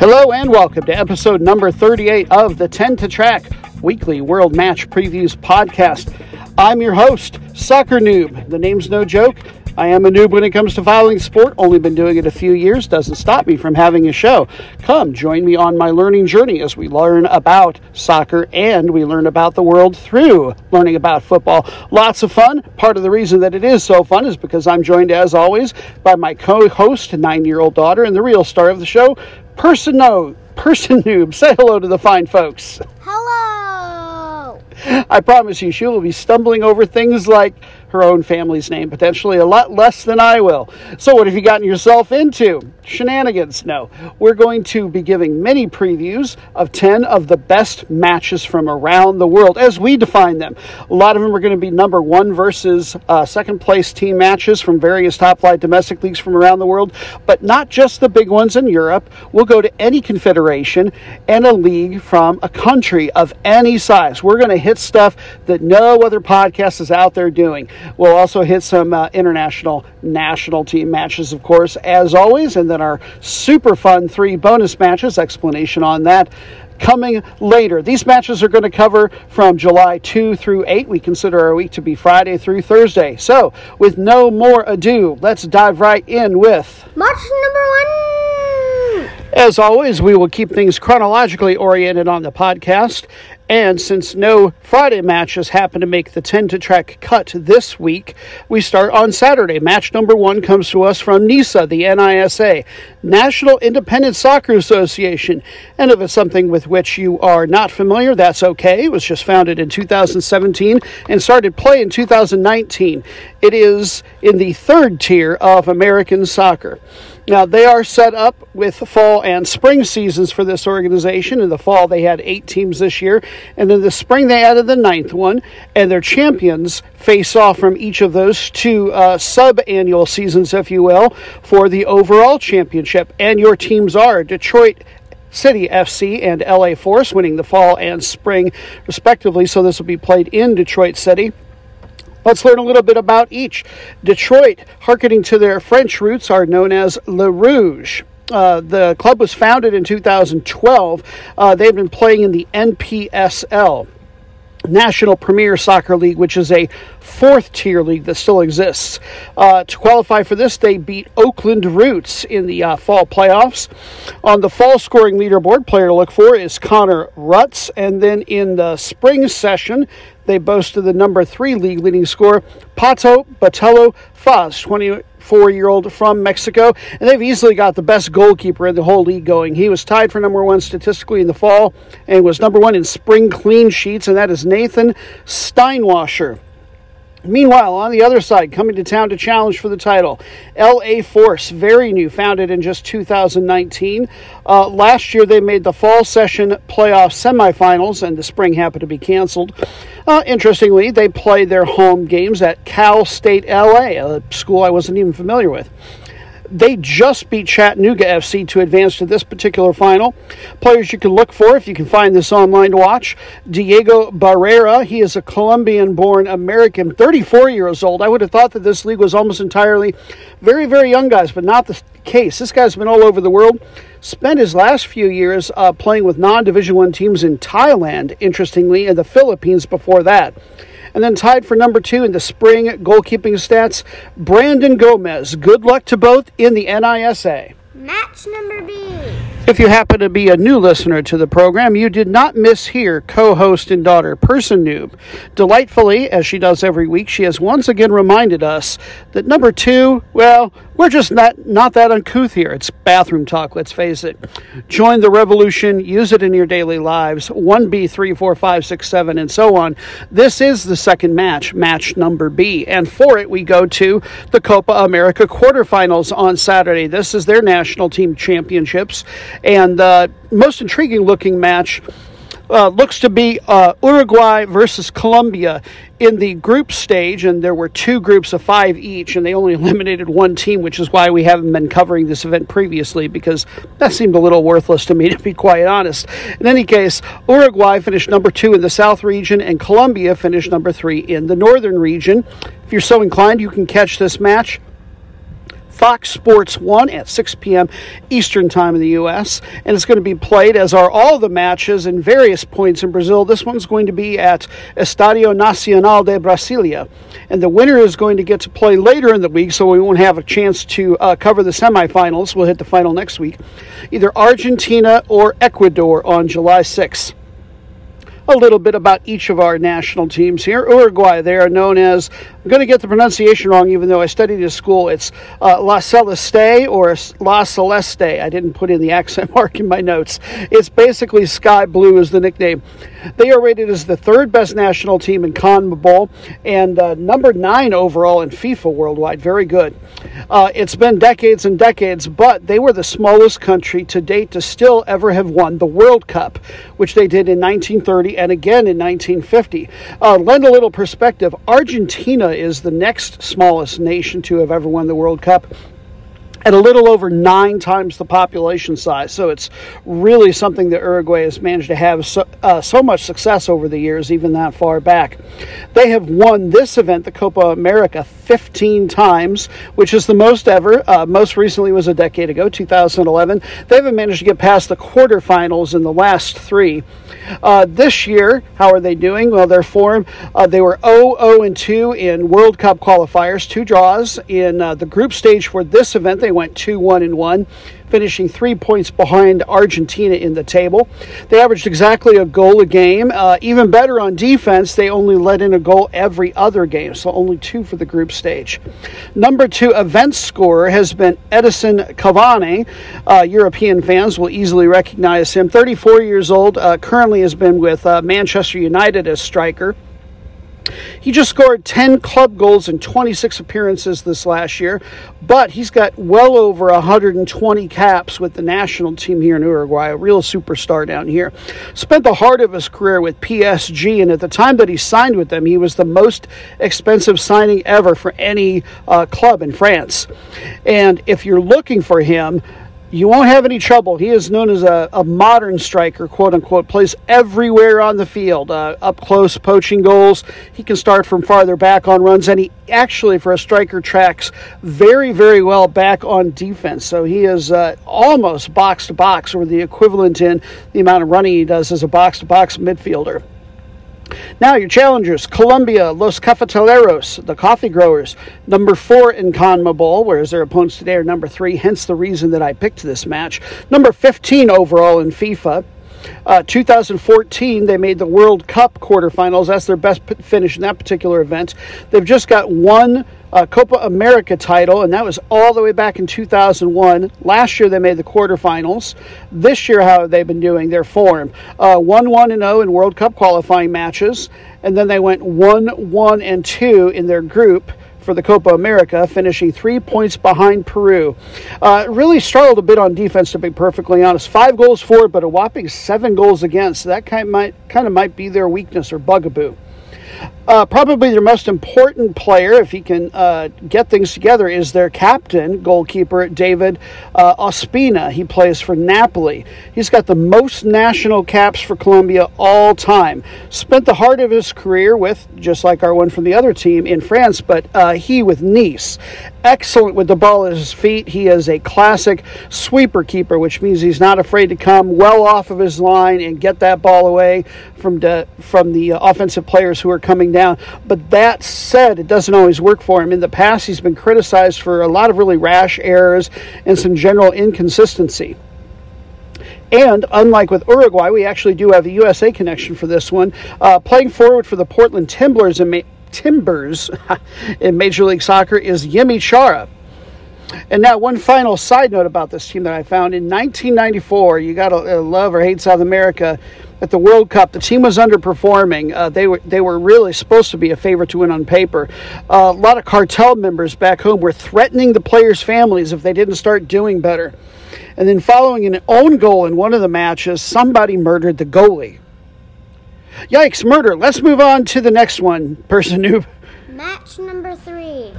Hello and welcome to episode number 38 of the 10 to Track weekly World Match Previews podcast. I'm your host, Soccer Noob. The name's no joke. I am a noob when it comes to following sport, only been doing it a few years, doesn't stop me from having a show. Come join me on my learning journey as we learn about soccer and we learn about the world through learning about football. Lots of fun. Part of the reason that it is so fun is because I'm joined, as always, by my co host, nine year old daughter, and the real star of the show, Person No, Person Noob. Say hello to the fine folks. Hello. I promise you, she will be stumbling over things like her own family's name, potentially a lot less than I will. So, what have you gotten yourself into? Shenanigans? No. We're going to be giving many previews of 10 of the best matches from around the world as we define them. A lot of them are going to be number one versus uh, second place team matches from various top flight domestic leagues from around the world, but not just the big ones in Europe. We'll go to any confederation and a league from a country of any size. We're going to hit stuff that no other podcast is out there doing. We'll also hit some uh, international national team matches, of course, as always, and then our super fun three bonus matches. Explanation on that coming later. These matches are going to cover from July 2 through 8. We consider our week to be Friday through Thursday. So, with no more ado, let's dive right in with Match number one. as always, we will keep things chronologically oriented on the podcast. And since no Friday matches happen to make the 10 to track cut this week, we start on Saturday. Match number one comes to us from NISA, the NISA, National Independent Soccer Association. And if it's something with which you are not familiar, that's okay. It was just founded in 2017 and started play in 2019. It is in the third tier of American soccer. Now, they are set up with fall and spring seasons for this organization. In the fall, they had eight teams this year, and in the spring, they added the ninth one, and their champions face off from each of those two uh, sub annual seasons, if you will, for the overall championship. And your teams are Detroit City FC and LA Force, winning the fall and spring, respectively. So this will be played in Detroit City. Let's learn a little bit about each. Detroit, harkening to their French roots, are known as Le Rouge. Uh, the club was founded in 2012. Uh, they've been playing in the NPSL. National Premier Soccer League, which is a fourth tier league that still exists. Uh, to qualify for this, they beat Oakland Roots in the uh, fall playoffs. On the fall scoring leaderboard, player to look for is Connor Rutz. And then in the spring session, they boasted the number three league leading scorer, Pato Botello Faz, 24 year old from Mexico. And they've easily got the best goalkeeper in the whole league going. He was tied for number one statistically in the fall and was number one in spring clean sheets, and that is Nathan Steinwascher. Meanwhile, on the other side, coming to town to challenge for the title, LA Force, very new, founded in just 2019. Uh, last year, they made the fall session playoff semifinals, and the spring happened to be canceled. Uh, interestingly, they played their home games at Cal State LA, a school I wasn't even familiar with. They just beat Chattanooga FC to advance to this particular final. Players you can look for if you can find this online to watch Diego Barrera. He is a Colombian born American, 34 years old. I would have thought that this league was almost entirely very, very young guys, but not the case. This guy's been all over the world. Spent his last few years uh, playing with non Division One teams in Thailand, interestingly, and the Philippines before that. And then tied for number two in the spring goalkeeping stats, Brandon Gomez. Good luck to both in the NISA. Match number B. If you happen to be a new listener to the program, you did not miss here co host and daughter, Person Noob. Delightfully, as she does every week, she has once again reminded us that number two, well, we're just not, not that uncouth here. It's bathroom talk, let's face it. Join the revolution, use it in your daily lives. 1B, 3, 4, 5, 6, 7, and so on. This is the second match, match number B. And for it, we go to the Copa America quarterfinals on Saturday. This is their national team championships. And the most intriguing looking match uh, looks to be uh, Uruguay versus Colombia in the group stage, and there were two groups of five each, and they only eliminated one team, which is why we haven't been covering this event previously, because that seemed a little worthless to me, to be quite honest. In any case, Uruguay finished number two in the South region, and Colombia finished number three in the Northern region. If you're so inclined, you can catch this match Fox Sports 1 at 6 p.m. Eastern Time in the U.S. And it's going to be played, as are all the matches in various points in Brazil. This one's going to be at Estadio Nacional de Brasilia. And the winner is going to get to play later in the week, so we won't have a chance to uh, cover the semifinals. We'll hit the final next week. Either Argentina or Ecuador on July 6th a little bit about each of our national teams here. Uruguay, they are known as, I'm going to get the pronunciation wrong even though I studied at school. It's uh, La Celeste or La Celeste. I didn't put in the accent mark in my notes. It's basically Sky Blue is the nickname. They are rated as the third best national team in CONMEBOL and uh, number nine overall in FIFA worldwide. Very good. Uh, it's been decades and decades, but they were the smallest country to date to still ever have won the World Cup, which they did in 1930 and again in 1950. Uh, lend a little perspective Argentina is the next smallest nation to have ever won the World Cup at a little over nine times the population size. So it's really something that Uruguay has managed to have so, uh, so, much success over the years, even that far back. They have won this event, the Copa America, 15 times, which is the most ever. Uh, most recently was a decade ago, 2011. They haven't managed to get past the quarterfinals in the last three. Uh, this year, how are they doing? Well, their form, uh, they were 0 0 and 2 in World Cup qualifiers, two draws in uh, the group stage for this event. They they went 2 1 and 1, finishing three points behind Argentina in the table. They averaged exactly a goal a game. Uh, even better on defense, they only let in a goal every other game, so only two for the group stage. Number two event scorer has been Edinson Cavani. Uh, European fans will easily recognize him. 34 years old, uh, currently has been with uh, Manchester United as striker. He just scored 10 club goals in 26 appearances this last year, but he's got well over 120 caps with the national team here in Uruguay, a real superstar down here. Spent the heart of his career with PSG, and at the time that he signed with them, he was the most expensive signing ever for any uh, club in France. And if you're looking for him, you won't have any trouble. He is known as a, a modern striker, quote unquote, plays everywhere on the field, uh, up close, poaching goals. He can start from farther back on runs, and he actually, for a striker, tracks very, very well back on defense. So he is uh, almost box to box, or the equivalent in the amount of running he does as a box to box midfielder. Now, your challengers Colombia, Los Cafetaleros, the coffee growers, number four in CONMEBOL, whereas their opponents today are number three, hence the reason that I picked this match. Number 15 overall in FIFA. Uh, 2014, they made the World Cup quarterfinals. That's their best finish in that particular event. They've just got one uh, Copa America title, and that was all the way back in 2001. Last year they made the quarterfinals. This year, how have they been doing? Their form: uh, one, one, and zero oh in World Cup qualifying matches, and then they went one, one, and two in their group for the Copa America, finishing three points behind Peru. Uh, really struggled a bit on defense, to be perfectly honest. Five goals for, but a whopping seven goals against. That kind might kind of might be their weakness or bugaboo. Uh, probably their most important player, if he can uh, get things together, is their captain, goalkeeper David uh, Ospina. He plays for Napoli. He's got the most national caps for Colombia all time. Spent the heart of his career with, just like our one from the other team, in France, but uh, he with Nice. Excellent with the ball at his feet. He is a classic sweeper keeper, which means he's not afraid to come well off of his line and get that ball away from the, from the uh, offensive players who are coming down. But that said, it doesn't always work for him. In the past, he's been criticized for a lot of really rash errors and some general inconsistency. And unlike with Uruguay, we actually do have a USA connection for this one. Uh, playing forward for the Portland Timbers in, Ma- Timbers in Major League Soccer is Yimi Chara. And now, one final side note about this team that I found in 1994. You got to love or hate South America at the World Cup, the team was underperforming. Uh, they were they were really supposed to be a favorite to win on paper. Uh, a lot of cartel members back home were threatening the players' families if they didn't start doing better. And then, following an own goal in one of the matches, somebody murdered the goalie. Yikes! Murder. Let's move on to the next one, person noob. Match number three.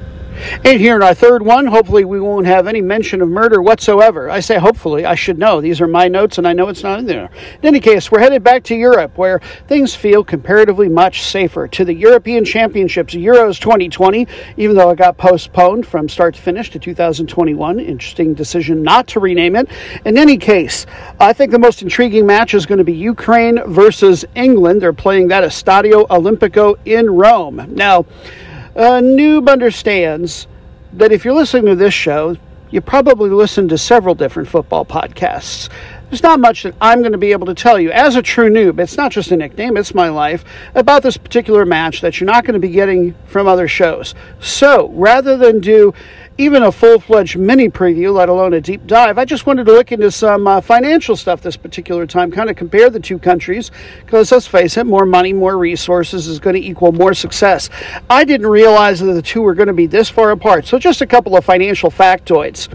And here in our third one, hopefully we won't have any mention of murder whatsoever. I say hopefully, I should know. These are my notes and I know it's not in there. In any case, we're headed back to Europe where things feel comparatively much safer. To the European Championships, Euros 2020, even though it got postponed from start to finish to 2021. Interesting decision not to rename it. In any case, I think the most intriguing match is going to be Ukraine versus England. They're playing that at Stadio Olimpico in Rome. Now, a noob understands that if you're listening to this show, you probably listen to several different football podcasts. There's not much that I'm going to be able to tell you as a true noob. It's not just a nickname, it's my life about this particular match that you're not going to be getting from other shows. So rather than do even a full fledged mini preview, let alone a deep dive. I just wanted to look into some uh, financial stuff this particular time, kind of compare the two countries, because let's face it, more money, more resources is going to equal more success. I didn't realize that the two were going to be this far apart. So, just a couple of financial factoids.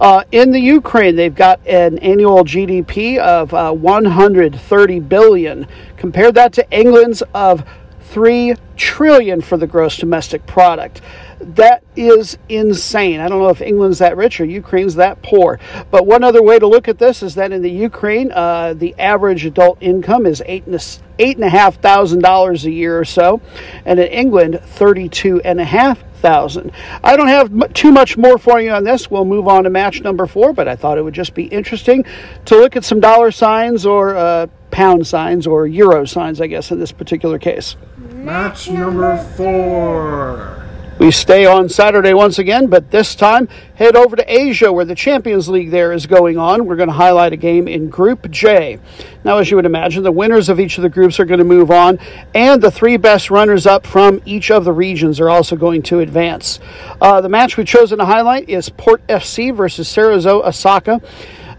Uh, in the Ukraine, they've got an annual GDP of uh, 130 billion. Compare that to England's of 3 trillion for the gross domestic product. That is insane. I don't know if England's that rich or Ukraine's that poor. But one other way to look at this is that in the Ukraine, uh, the average adult income is eight and a, eight and a half thousand dollars a year or so, and in England, thirty-two and a half thousand. I don't have too much more for you on this. We'll move on to match number four, but I thought it would just be interesting to look at some dollar signs or uh, pound signs or euro signs, I guess, in this particular case. Match number four. We stay on Saturday once again, but this time head over to Asia where the Champions League there is going on. We're going to highlight a game in Group J. Now, as you would imagine, the winners of each of the groups are going to move on, and the three best runners up from each of the regions are also going to advance. Uh, the match we've chosen to highlight is Port FC versus Cerezo Osaka.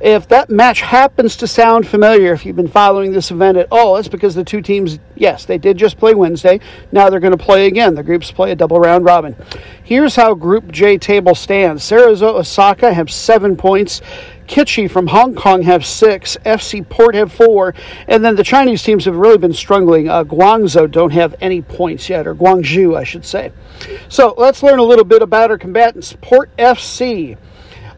If that match happens to sound familiar, if you've been following this event at all, it's because the two teams, yes, they did just play Wednesday. Now they're going to play again. The groups play a double round robin. Here's how Group J table stands Cerezo Osaka have seven points. Kitchee from Hong Kong have six, FC Port have four, and then the Chinese teams have really been struggling. Uh, Guangzhou don't have any points yet, or Guangzhou, I should say. So let's learn a little bit about our combatants. Port FC.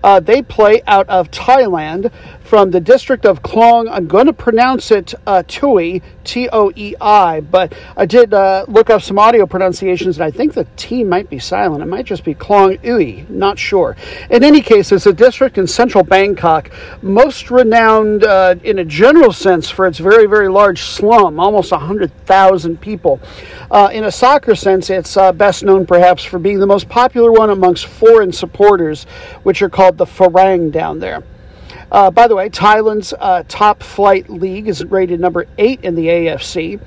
Uh, they play out of Thailand from the district of Klong. I'm going to pronounce it uh, Tui, T O E I, but I did uh, look up some audio pronunciations, and I think the T might be silent. It might just be Klong Ui, not sure. In any case, it's a district in central Bangkok, most renowned uh, in a general sense for its very, very large slum, almost 100,000 people. Uh, in a soccer sense, it's uh, best known perhaps for being the most popular one amongst foreign supporters, which are called the Farang down there. Uh, by the way, Thailand's uh, top flight league is rated number eight in the AFC.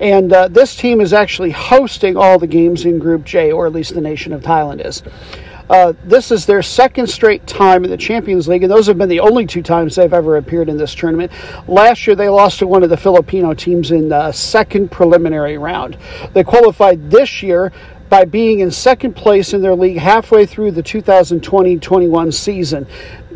And uh, this team is actually hosting all the games in Group J, or at least the nation of Thailand is. Uh, this is their second straight time in the Champions League, and those have been the only two times they've ever appeared in this tournament. Last year, they lost to one of the Filipino teams in the second preliminary round. They qualified this year by being in second place in their league halfway through the 2020 21 season.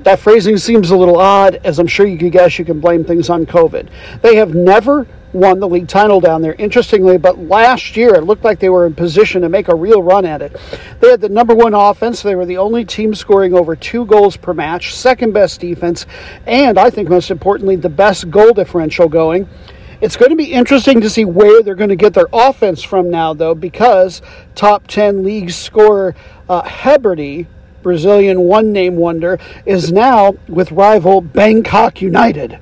That phrasing seems a little odd, as I'm sure you can guess you can blame things on COVID. They have never won the league title down there, interestingly, but last year it looked like they were in position to make a real run at it. They had the number one offense, they were the only team scoring over two goals per match, second best defense, and I think most importantly, the best goal differential going. It's going to be interesting to see where they're going to get their offense from now, though, because top 10 league scorer uh, Heberty Brazilian one name wonder, is now with rival Bangkok United.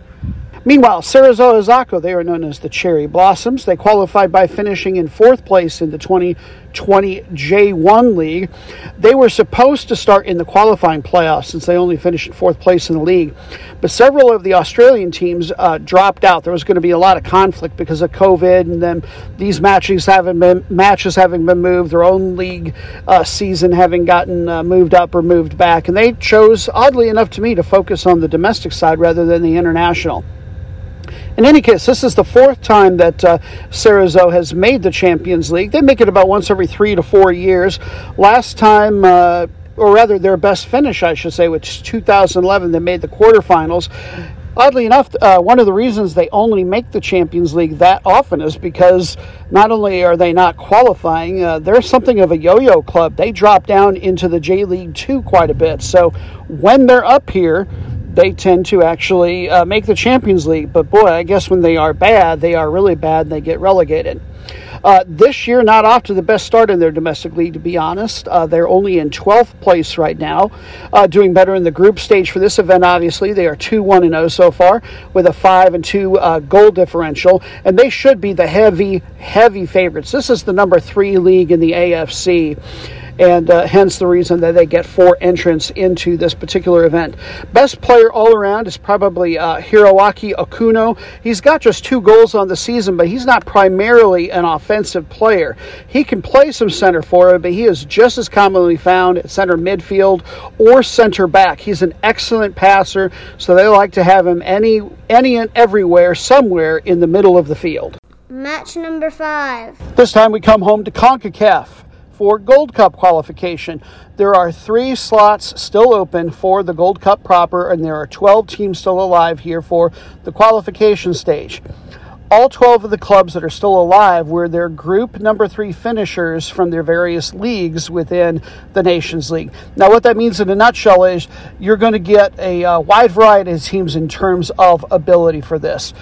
Meanwhile, Cerezo Osaka, they are known as the Cherry Blossoms. They qualified by finishing in fourth place in the 2020 J1 League. They were supposed to start in the qualifying playoffs since they only finished in fourth place in the league. But several of the Australian teams uh, dropped out. There was going to be a lot of conflict because of COVID, and then these matches having been matches having been moved, their own league uh, season having gotten uh, moved up or moved back, and they chose, oddly enough to me, to focus on the domestic side rather than the international. In any case, this is the fourth time that uh, Cerezo has made the Champions League. They make it about once every three to four years. Last time, uh, or rather, their best finish, I should say, which is 2011, they made the quarterfinals. Oddly enough, uh, one of the reasons they only make the Champions League that often is because not only are they not qualifying, uh, they're something of a yo yo club. They drop down into the J League 2 quite a bit. So when they're up here, they tend to actually uh, make the Champions League. But boy, I guess when they are bad, they are really bad and they get relegated. Uh, this year, not off to the best start in their domestic league, to be honest. Uh, they're only in 12th place right now, uh, doing better in the group stage for this event, obviously. They are 2 1 0 so far with a 5 and 2 uh, goal differential, and they should be the heavy, heavy favorites. This is the number three league in the AFC and uh, hence the reason that they get four entrants into this particular event. Best player all around is probably uh, Hiroaki Okuno. He's got just two goals on the season, but he's not primarily an offensive player. He can play some center forward, but he is just as commonly found at center midfield or center back. He's an excellent passer, so they like to have him any any and everywhere, somewhere in the middle of the field. Match number five. This time we come home to CONCACAF for Gold Cup qualification. There are three slots still open for the Gold Cup proper, and there are 12 teams still alive here for the qualification stage. All 12 of the clubs that are still alive were their group number three finishers from their various leagues within the Nations League. Now, what that means in a nutshell is you're going to get a uh, wide variety of teams in terms of ability for this.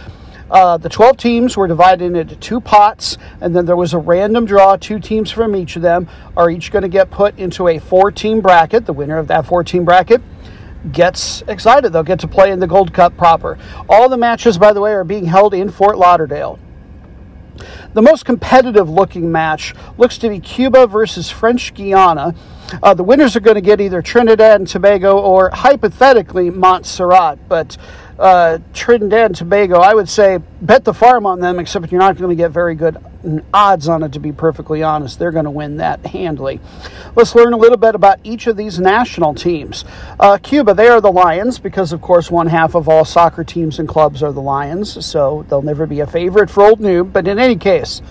Uh, the 12 teams were divided into two pots, and then there was a random draw. Two teams from each of them are each going to get put into a four team bracket. The winner of that four team bracket gets excited. They'll get to play in the Gold Cup proper. All the matches, by the way, are being held in Fort Lauderdale. The most competitive looking match looks to be Cuba versus French Guiana. Uh, the winners are going to get either Trinidad and Tobago or hypothetically Montserrat, but uh, Trinidad and Tobago, I would say bet the farm on them, except you're not going to get very good odds on it, to be perfectly honest. They're going to win that handily. Let's learn a little bit about each of these national teams. Uh, Cuba, they are the Lions, because, of course, one half of all soccer teams and clubs are the Lions, so they'll never be a favorite for Old Noob. But in any case,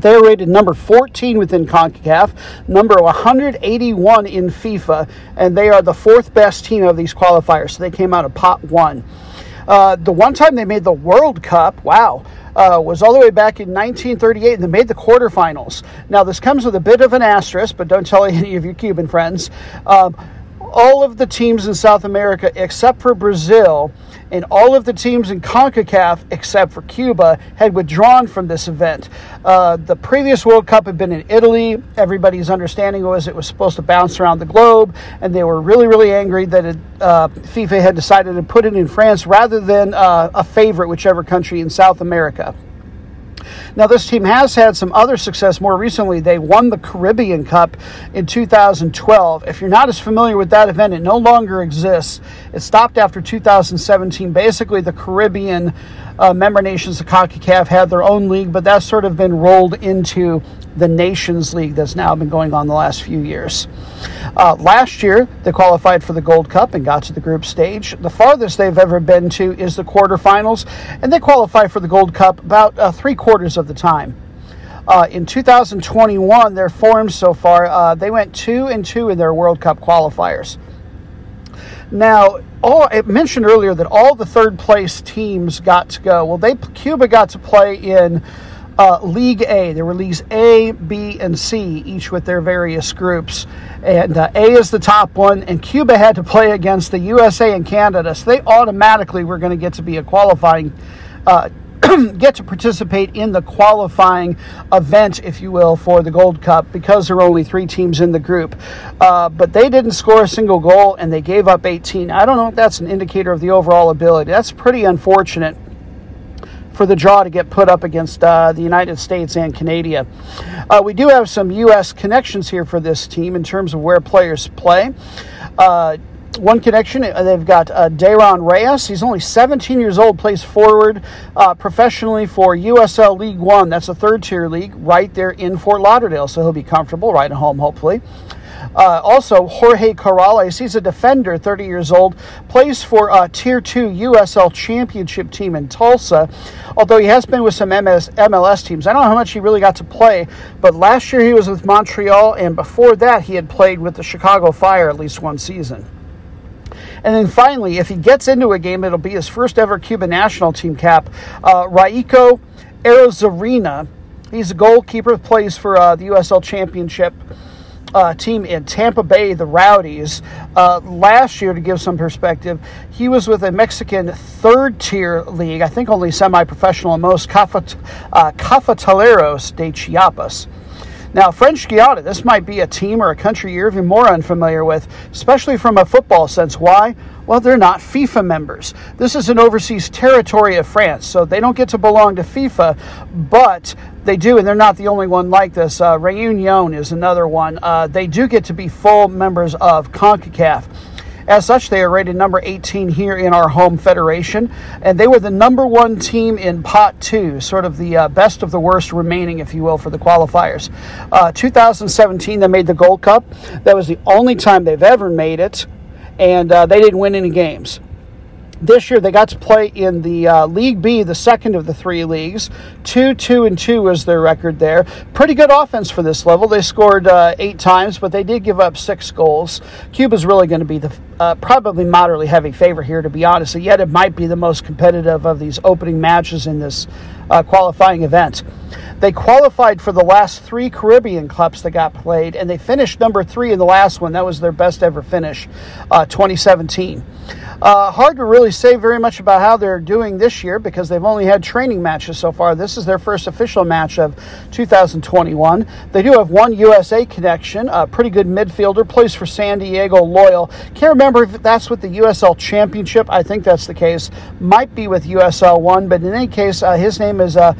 they are rated number 14 within CONCACAF, number 181 in FIFA, and they are the fourth best team of these qualifiers. So they came out of pot one. Uh, the one time they made the World Cup, wow, uh, was all the way back in 1938, and they made the quarterfinals. Now, this comes with a bit of an asterisk, but don't tell any of your Cuban friends. Um, all of the teams in South America, except for Brazil, and all of the teams in CONCACAF, except for Cuba, had withdrawn from this event. Uh, the previous World Cup had been in Italy. Everybody's understanding was it was supposed to bounce around the globe, and they were really, really angry that it, uh, FIFA had decided to put it in France rather than uh, a favorite, whichever country in South America. Now, this team has had some other success more recently. They won the Caribbean Cup in 2012. If you're not as familiar with that event, it no longer exists. It stopped after 2017. Basically, the Caribbean uh, member nations of CONCACAF had their own league, but that's sort of been rolled into the Nations League that's now been going on the last few years. Uh, last year, they qualified for the Gold Cup and got to the group stage. The farthest they've ever been to is the quarterfinals, and they qualify for the Gold Cup about uh, three quarters of the time. Uh, in 2021, their forms so far, uh, they went two and two in their World Cup qualifiers. Now, all I mentioned earlier that all the third place teams got to go. Well, they Cuba got to play in uh, League A. There were leagues A, B, and C, each with their various groups. And uh, A is the top one, and Cuba had to play against the USA and Canada, so they automatically were going to get to be a qualifying. Uh, get to participate in the qualifying event, if you will, for the Gold Cup because there are only three teams in the group. Uh, but they didn't score a single goal and they gave up 18. I don't know if that's an indicator of the overall ability. That's pretty unfortunate for the draw to get put up against uh, the United States and Canada. Uh, we do have some U.S. connections here for this team in terms of where players play. Uh, one connection, uh, they've got uh, Dayron Reyes. He's only 17 years old, plays forward uh, professionally for USL League One. That's a third tier league right there in Fort Lauderdale, so he'll be comfortable right at home, hopefully. Uh, also, Jorge Corrales, he's a defender, 30 years old, plays for a Tier 2 USL Championship team in Tulsa, although he has been with some MS, MLS teams. I don't know how much he really got to play, but last year he was with Montreal, and before that he had played with the Chicago Fire at least one season. And then finally, if he gets into a game, it'll be his first ever Cuban national team cap. Uh, Raiko Arozarena, he's a goalkeeper, plays for uh, the USL Championship. Uh, team in Tampa Bay, the Rowdies. Uh, last year, to give some perspective, he was with a Mexican third tier league, I think only semi professional most, Cafet- uh, Cafetaleros de Chiapas. Now, French Guiana, this might be a team or a country you're even more unfamiliar with, especially from a football sense. Why? Well, they're not FIFA members. This is an overseas territory of France, so they don't get to belong to FIFA, but they do, and they're not the only one like this. Uh, Reunion is another one. Uh, they do get to be full members of CONCACAF. As such, they are rated number 18 here in our home federation, and they were the number one team in Pot 2, sort of the uh, best of the worst remaining, if you will, for the qualifiers. Uh, 2017, they made the Gold Cup. That was the only time they've ever made it, and uh, they didn't win any games. This year they got to play in the uh, League B, the second of the three leagues. Two, two, and two was their record there. Pretty good offense for this level. They scored uh, eight times, but they did give up six goals. Cuba's really going to be the uh, probably moderately heavy favorite here, to be honest. Yet it might be the most competitive of these opening matches in this uh, qualifying event. They qualified for the last three Caribbean Cups that got played, and they finished number three in the last one. That was their best ever finish, uh, 2017. Uh, hard to really say very much about how they're doing this year because they've only had training matches so far. This is their first official match of 2021. They do have one USA connection, a pretty good midfielder, plays for San Diego Loyal. Can't remember if that's with the USL Championship. I think that's the case. Might be with USL 1, but in any case, uh, his name is. Uh,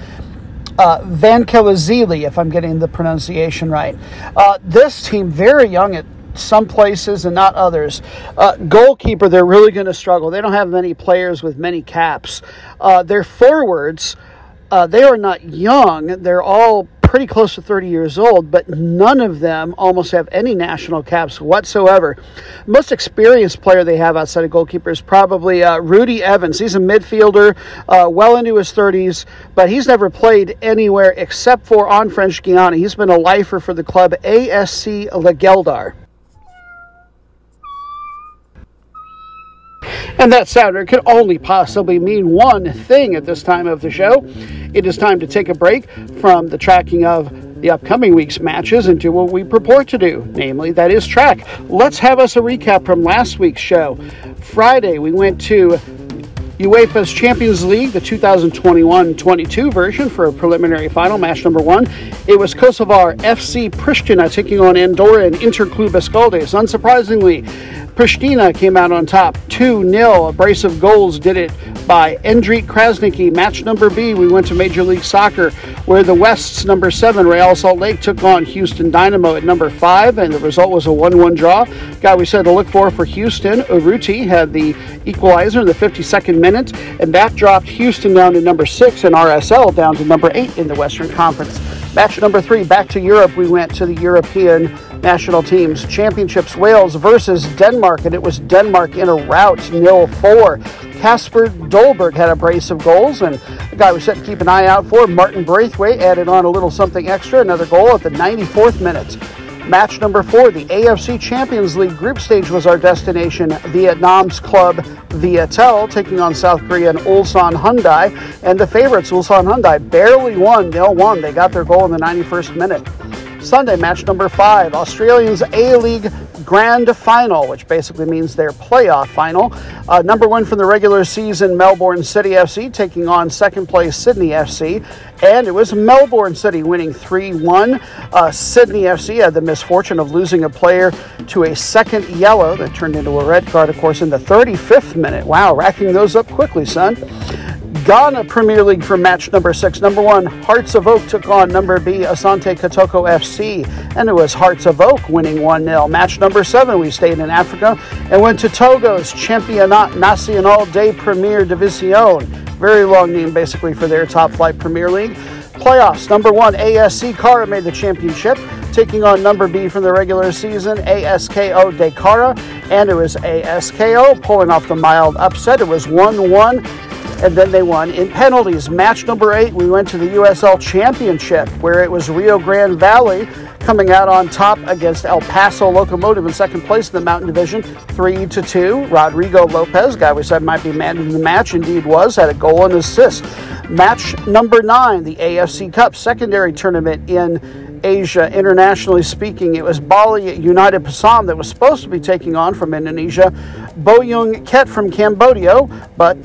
uh, Van Kelazili, if I'm getting the pronunciation right. Uh, this team, very young at some places and not others. Uh, goalkeeper, they're really going to struggle. They don't have many players with many caps. Uh, their forwards, uh, they are not young. They're all pretty close to 30 years old, but none of them almost have any national caps whatsoever. Most experienced player they have outside of goalkeeper is probably uh, Rudy Evans. He's a midfielder, uh, well into his 30s, but he's never played anywhere except for on French Guiana. He's been a lifer for the club ASC Le And that sounder could only possibly mean one thing at this time of the show. It is time to take a break from the tracking of the upcoming week's matches and do what we purport to do, namely, that is track. Let's have us a recap from last week's show. Friday, we went to UEFA's Champions League, the 2021 22 version for a preliminary final, match number one. It was Kosovar FC Pristina taking on Andorra and Interclub Escaldes. Unsurprisingly, Pristina came out on top 2 0. A brace of goals did it by Endrit Krasniqi. Match number B, we went to Major League Soccer, where the West's number 7, Real Salt Lake, took on Houston Dynamo at number 5, and the result was a 1 1 draw. Guy we said to look for for Houston, Urruti, had the equalizer in the 52nd minute, and that dropped Houston down to number 6 and RSL down to number 8 in the Western Conference. Match number 3, back to Europe, we went to the European national teams championships Wales versus Denmark, and it was Denmark in a rout, nil 4. Kasper Dolberg had a brace of goals, and the guy we set to keep an eye out for, Martin Braithwaite, added on a little something extra, another goal at the 94th minute. Match number four, the AFC Champions League group stage was our destination. Vietnam's club Viettel taking on South Korean Ulsan Hyundai, and the favorites Ulsan Hyundai barely won. They'll won. They got their goal in the 91st minute. Sunday, match number five, Australians A League Grand Final, which basically means their playoff final. Uh, number one from the regular season, Melbourne City FC taking on second place Sydney FC. And it was Melbourne City winning 3 1. Uh, Sydney FC had the misfortune of losing a player to a second yellow that turned into a red card, of course, in the 35th minute. Wow, racking those up quickly, son. Ghana Premier League for match number six. Number one, Hearts of Oak took on number B, Asante Kotoko FC, and it was Hearts of Oak winning 1 0. Match number seven, we stayed in Africa and went to Togo's Championnat National de Premier Division. Very long name, basically, for their top flight Premier League. Playoffs. Number one, ASC Kara made the championship, taking on number B from the regular season, ASKO Dakara, and it was ASKO pulling off the mild upset. It was 1 1 and then they won in penalties. Match number eight, we went to the USL Championship, where it was Rio Grande Valley coming out on top against El Paso Locomotive in second place in the Mountain Division, 3 to 2. Rodrigo Lopez, guy we said might be man in the match, indeed was, had a goal and assist. Match number nine, the AFC Cup secondary tournament in Asia. Internationally speaking, it was Bali United Pasam that was supposed to be taking on from Indonesia Boeung Ket from Cambodia, but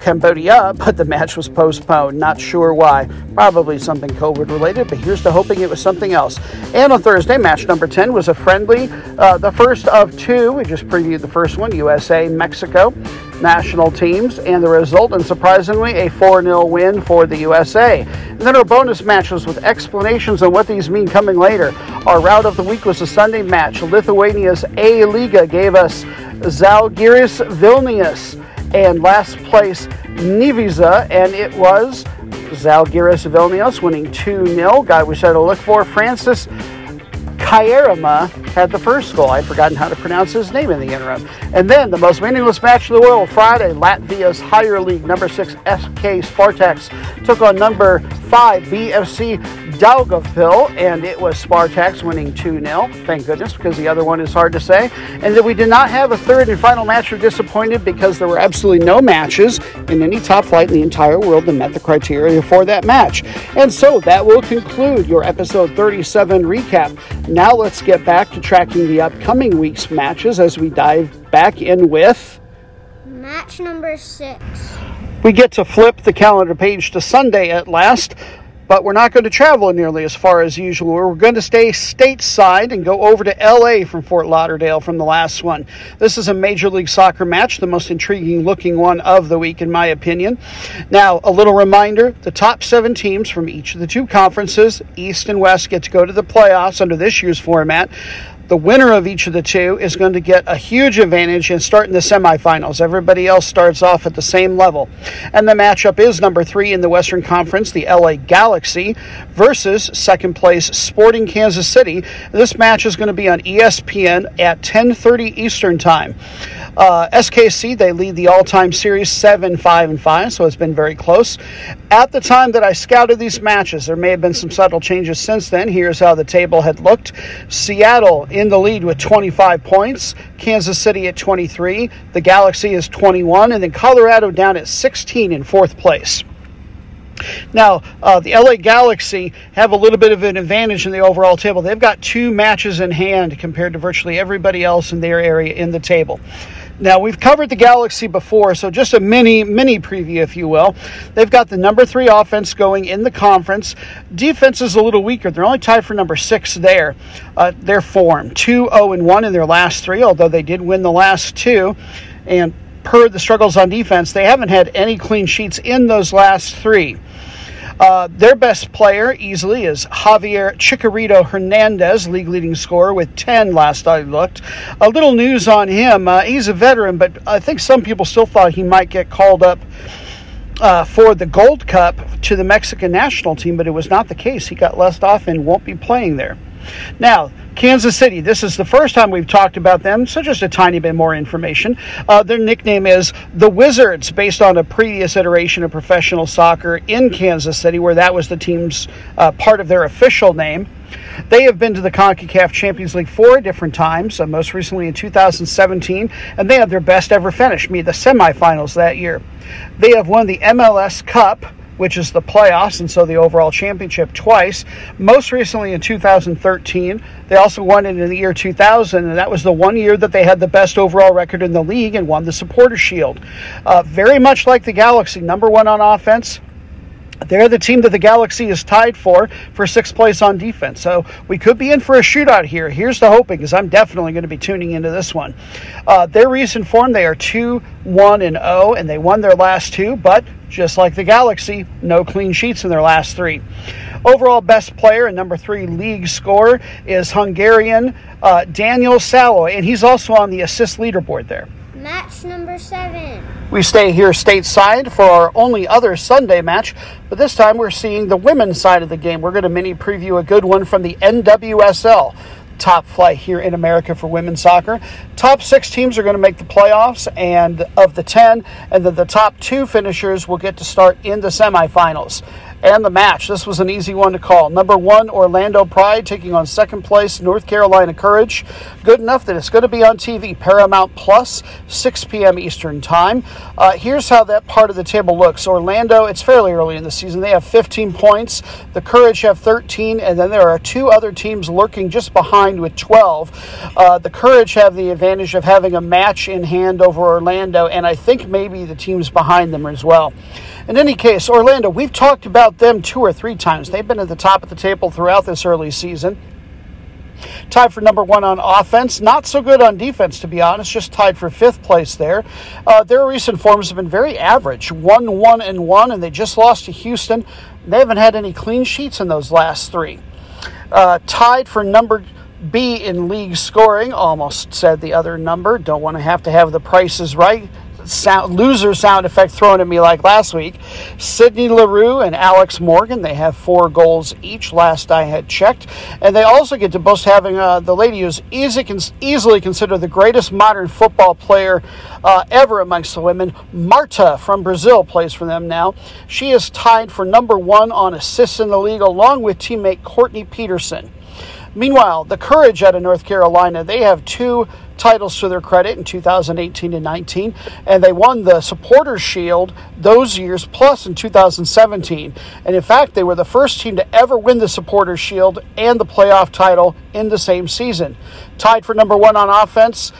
Cambodia, but the match was postponed. Not sure why. Probably something COVID related, but here's to hoping it was something else. And on Thursday, match number 10 was a friendly, uh, the first of two. We just previewed the first one USA, Mexico national teams, and the result, unsurprisingly, a 4 0 win for the USA. And then our bonus matches with explanations on what these mean coming later. Our route of the week was a Sunday match. Lithuania's A Lyga gave us Zalgiris Vilnius and last place Niviza, and it was Zalgiris Vilnius winning 2 0. Guy we said to look for, Francis Kairama had the first goal. I'd forgotten how to pronounce his name in the interim. And then the most meaningless match in the world, Friday, Latvia's higher league, number six SK Spartaks took on number five BFC Daugavpil, and it was Spartaks winning 2 0. Thank goodness, because the other one is hard to say. And then we did not have a third and final match. We're disappointed because there were absolutely no matches in any top flight in the entire world that met the criteria for that match. And so that will conclude your episode 37 recap. Now let's get back to tracking the upcoming week's matches as we dive back in with. Match number six. We get to flip the calendar page to Sunday at last but we're not going to travel nearly as far as usual. We're going to stay stateside and go over to LA from Fort Lauderdale from the last one. This is a Major League Soccer match, the most intriguing looking one of the week, in my opinion. Now, a little reminder the top seven teams from each of the two conferences, East and West, get to go to the playoffs under this year's format the winner of each of the two is going to get a huge advantage and start in the semifinals. Everybody else starts off at the same level. And the matchup is number three in the Western Conference, the LA Galaxy, versus second place Sporting Kansas City. This match is going to be on ESPN at 10:30 Eastern Time. Uh, SKC they lead the all-time series seven five and five, so it's been very close. At the time that I scouted these matches, there may have been some subtle changes since then. Here's how the table had looked: Seattle in the lead with 25 points, Kansas City at 23, the Galaxy is 21, and then Colorado down at 16 in fourth place. Now, uh, the LA Galaxy have a little bit of an advantage in the overall table. They've got two matches in hand compared to virtually everybody else in their area in the table. Now, we've covered the Galaxy before, so just a mini, mini preview, if you will. They've got the number three offense going in the conference. Defense is a little weaker. They're only tied for number six there. Uh, their form 2 0 and 1 in their last three, although they did win the last two. And per the struggles on defense, they haven't had any clean sheets in those last three. Uh, their best player easily is Javier Chicharito Hernandez, league leading scorer with 10 last I looked. A little news on him. Uh, he's a veteran, but I think some people still thought he might get called up. Uh, for the Gold Cup to the Mexican national team, but it was not the case. He got left off and won't be playing there. Now, Kansas City, this is the first time we've talked about them, so just a tiny bit more information. Uh, their nickname is the Wizards, based on a previous iteration of professional soccer in Kansas City, where that was the team's uh, part of their official name. They have been to the CONCACAF Champions League four different times, uh, most recently in 2017, and they had their best ever finish, me the semifinals that year. They have won the MLS Cup which is the playoffs, and so the overall championship twice. Most recently in 2013, they also won it in the year 2000, and that was the one year that they had the best overall record in the league and won the Supporter Shield. Uh, very much like the Galaxy, number one on offense, they're the team that the Galaxy is tied for for sixth place on defense. So we could be in for a shootout here. Here's the hoping, because I'm definitely going to be tuning into this one. Uh, their recent form, they are 2 1 and 0, and they won their last two, but just like the Galaxy, no clean sheets in their last three. Overall best player and number three league scorer is Hungarian uh, Daniel Sallói, and he's also on the assist leaderboard there. Match number seven. We stay here stateside for our only other Sunday match, but this time we're seeing the women's side of the game. We're going to mini preview a good one from the NWSL top flight here in America for women's soccer. Top six teams are going to make the playoffs, and of the 10, and then the top two finishers will get to start in the semifinals. And the match. This was an easy one to call. Number one, Orlando Pride taking on second place North Carolina Courage. Good enough that it's going to be on TV, Paramount Plus, 6 p.m. Eastern Time. Uh, here's how that part of the table looks. Orlando, it's fairly early in the season. They have 15 points. The Courage have 13, and then there are two other teams lurking just behind with 12. Uh, the Courage have the advantage of having a match in hand over Orlando, and I think maybe the teams behind them as well. In any case, Orlando, we've talked about them two or three times. They've been at the top of the table throughout this early season. Tied for number one on offense. Not so good on defense, to be honest. Just tied for fifth place there. Uh, their recent forms have been very average. One, one, and one, and they just lost to Houston. They haven't had any clean sheets in those last three. Uh, tied for number B in league scoring, almost said the other number. Don't want to have to have the prices right sound, loser sound effect thrown at me like last week. Sydney Leroux and Alex Morgan, they have four goals each, last I had checked. And they also get to boast having uh, the lady who's easy, easily considered the greatest modern football player uh, ever amongst the women. Marta from Brazil plays for them now. She is tied for number one on assists in the league, along with teammate Courtney Petersen. Meanwhile, the Courage out of North Carolina, they have two titles to their credit in 2018 and 19, and they won the Supporters Shield those years plus in 2017. And in fact, they were the first team to ever win the Supporters Shield and the playoff title in the same season. Tied for number one on offense,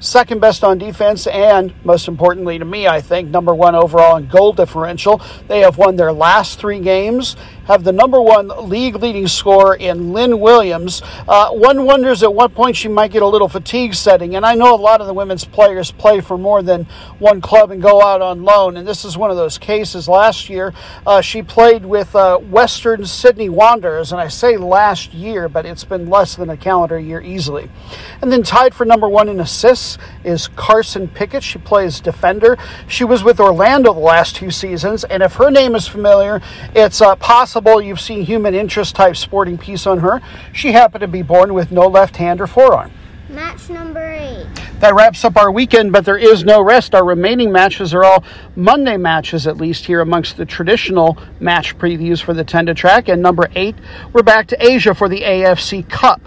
second best on defense, and most importantly to me, I think, number one overall in goal differential. They have won their last three games have the number one league leading scorer in Lynn Williams. Uh, one wonders at what point she might get a little fatigue setting. And I know a lot of the women's players play for more than one club and go out on loan. And this is one of those cases. Last year, uh, she played with uh, Western Sydney Wanderers. And I say last year, but it's been less than a calendar year easily. And then tied for number one in assists is Carson Pickett. She plays defender. She was with Orlando the last two seasons. And if her name is familiar, it's uh, possible possible you've seen human interest type sporting piece on her. She happened to be born with no left hand or forearm. Match number eight. That wraps up our weekend, but there is no rest. Our remaining matches are all Monday matches, at least here amongst the traditional match previews for the 10 to track. And number eight, we're back to Asia for the AFC Cup.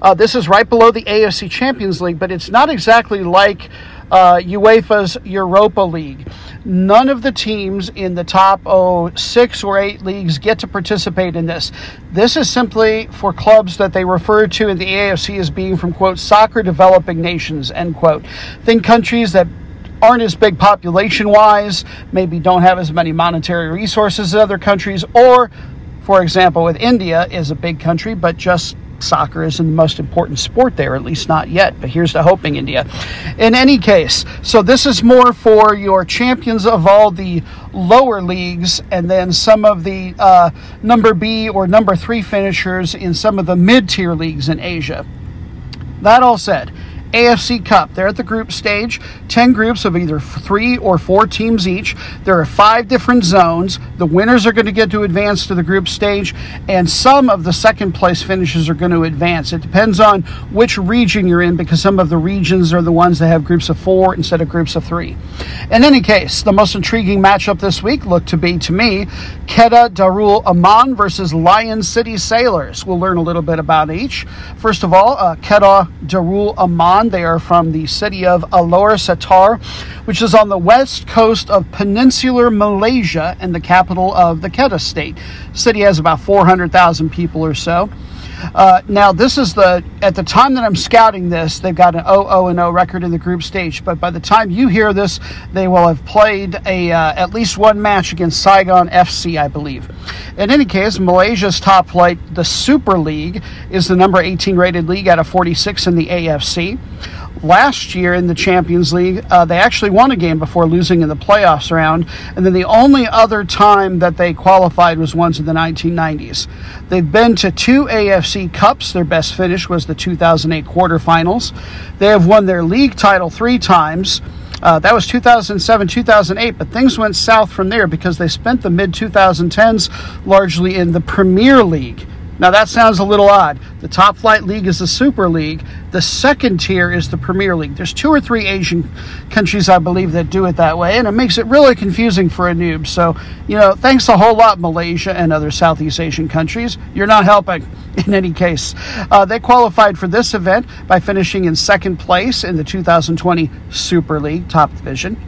Uh, this is right below the AFC Champions League, but it's not exactly like uh, UEFA's Europa League. None of the teams in the top oh, six or eight leagues get to participate in this. This is simply for clubs that they refer to in the AFC as being from, quote, soccer developing nations, end quote. Think countries that aren't as big population wise, maybe don't have as many monetary resources as other countries, or, for example, with India is a big country, but just soccer isn't the most important sport there, at least not yet. But here's to hoping, India. In any case, so this is more for your champions of all the lower leagues and then some of the uh, number B or number three finishers in some of the mid tier leagues in Asia. That all said, AFC Cup. They're at the group stage, 10 groups of either three or four teams each. There are five different zones. The winners are going to get to advance to the group stage, and some of the second place finishes are going to advance. It depends on which region you're in because some of the regions are the ones that have groups of four instead of groups of three. In any case, the most intriguing matchup this week looked to be, to me, Kedah Darul Aman versus Lion City Sailors. We'll learn a little bit about each. First of all, uh, Kedah Darul They are from the city of Alor Setar, which is on the west coast of peninsular Malaysia and the capital of the Kedah state. The city has about 400,000 people or so. Uh, now, this is the at the time that I'm scouting this, they've got an 0 and 0 record in the group stage. But by the time you hear this, they will have played a uh, at least one match against Saigon FC, I believe. In any case, Malaysia's top flight, the Super League, is the number 18 rated league out of 46 in the AFC last year in the Champions League, uh, they actually won a game before losing in the playoffs round. And then the only other time that they qualified was once in the 1990s. They've been to two AFC Cups. Their best finish was the 2008 quarterfinals. They have won their league title three times. Uh, that was 2007, 2008, but things went south from there because they spent the mid 2010s largely in the Premier League Now, that sounds a little odd. The top flight league is the Super League, the second tier is the Premier League. There's two or three Asian countries, I believe, that do it that way, and it makes it really confusing for a noob. So, you know, thanks a whole lot, Malaysia and other Southeast Asian countries. You're not helping in any case. Uh, they qualified for this event by finishing in second place in the 2020 Super League top division.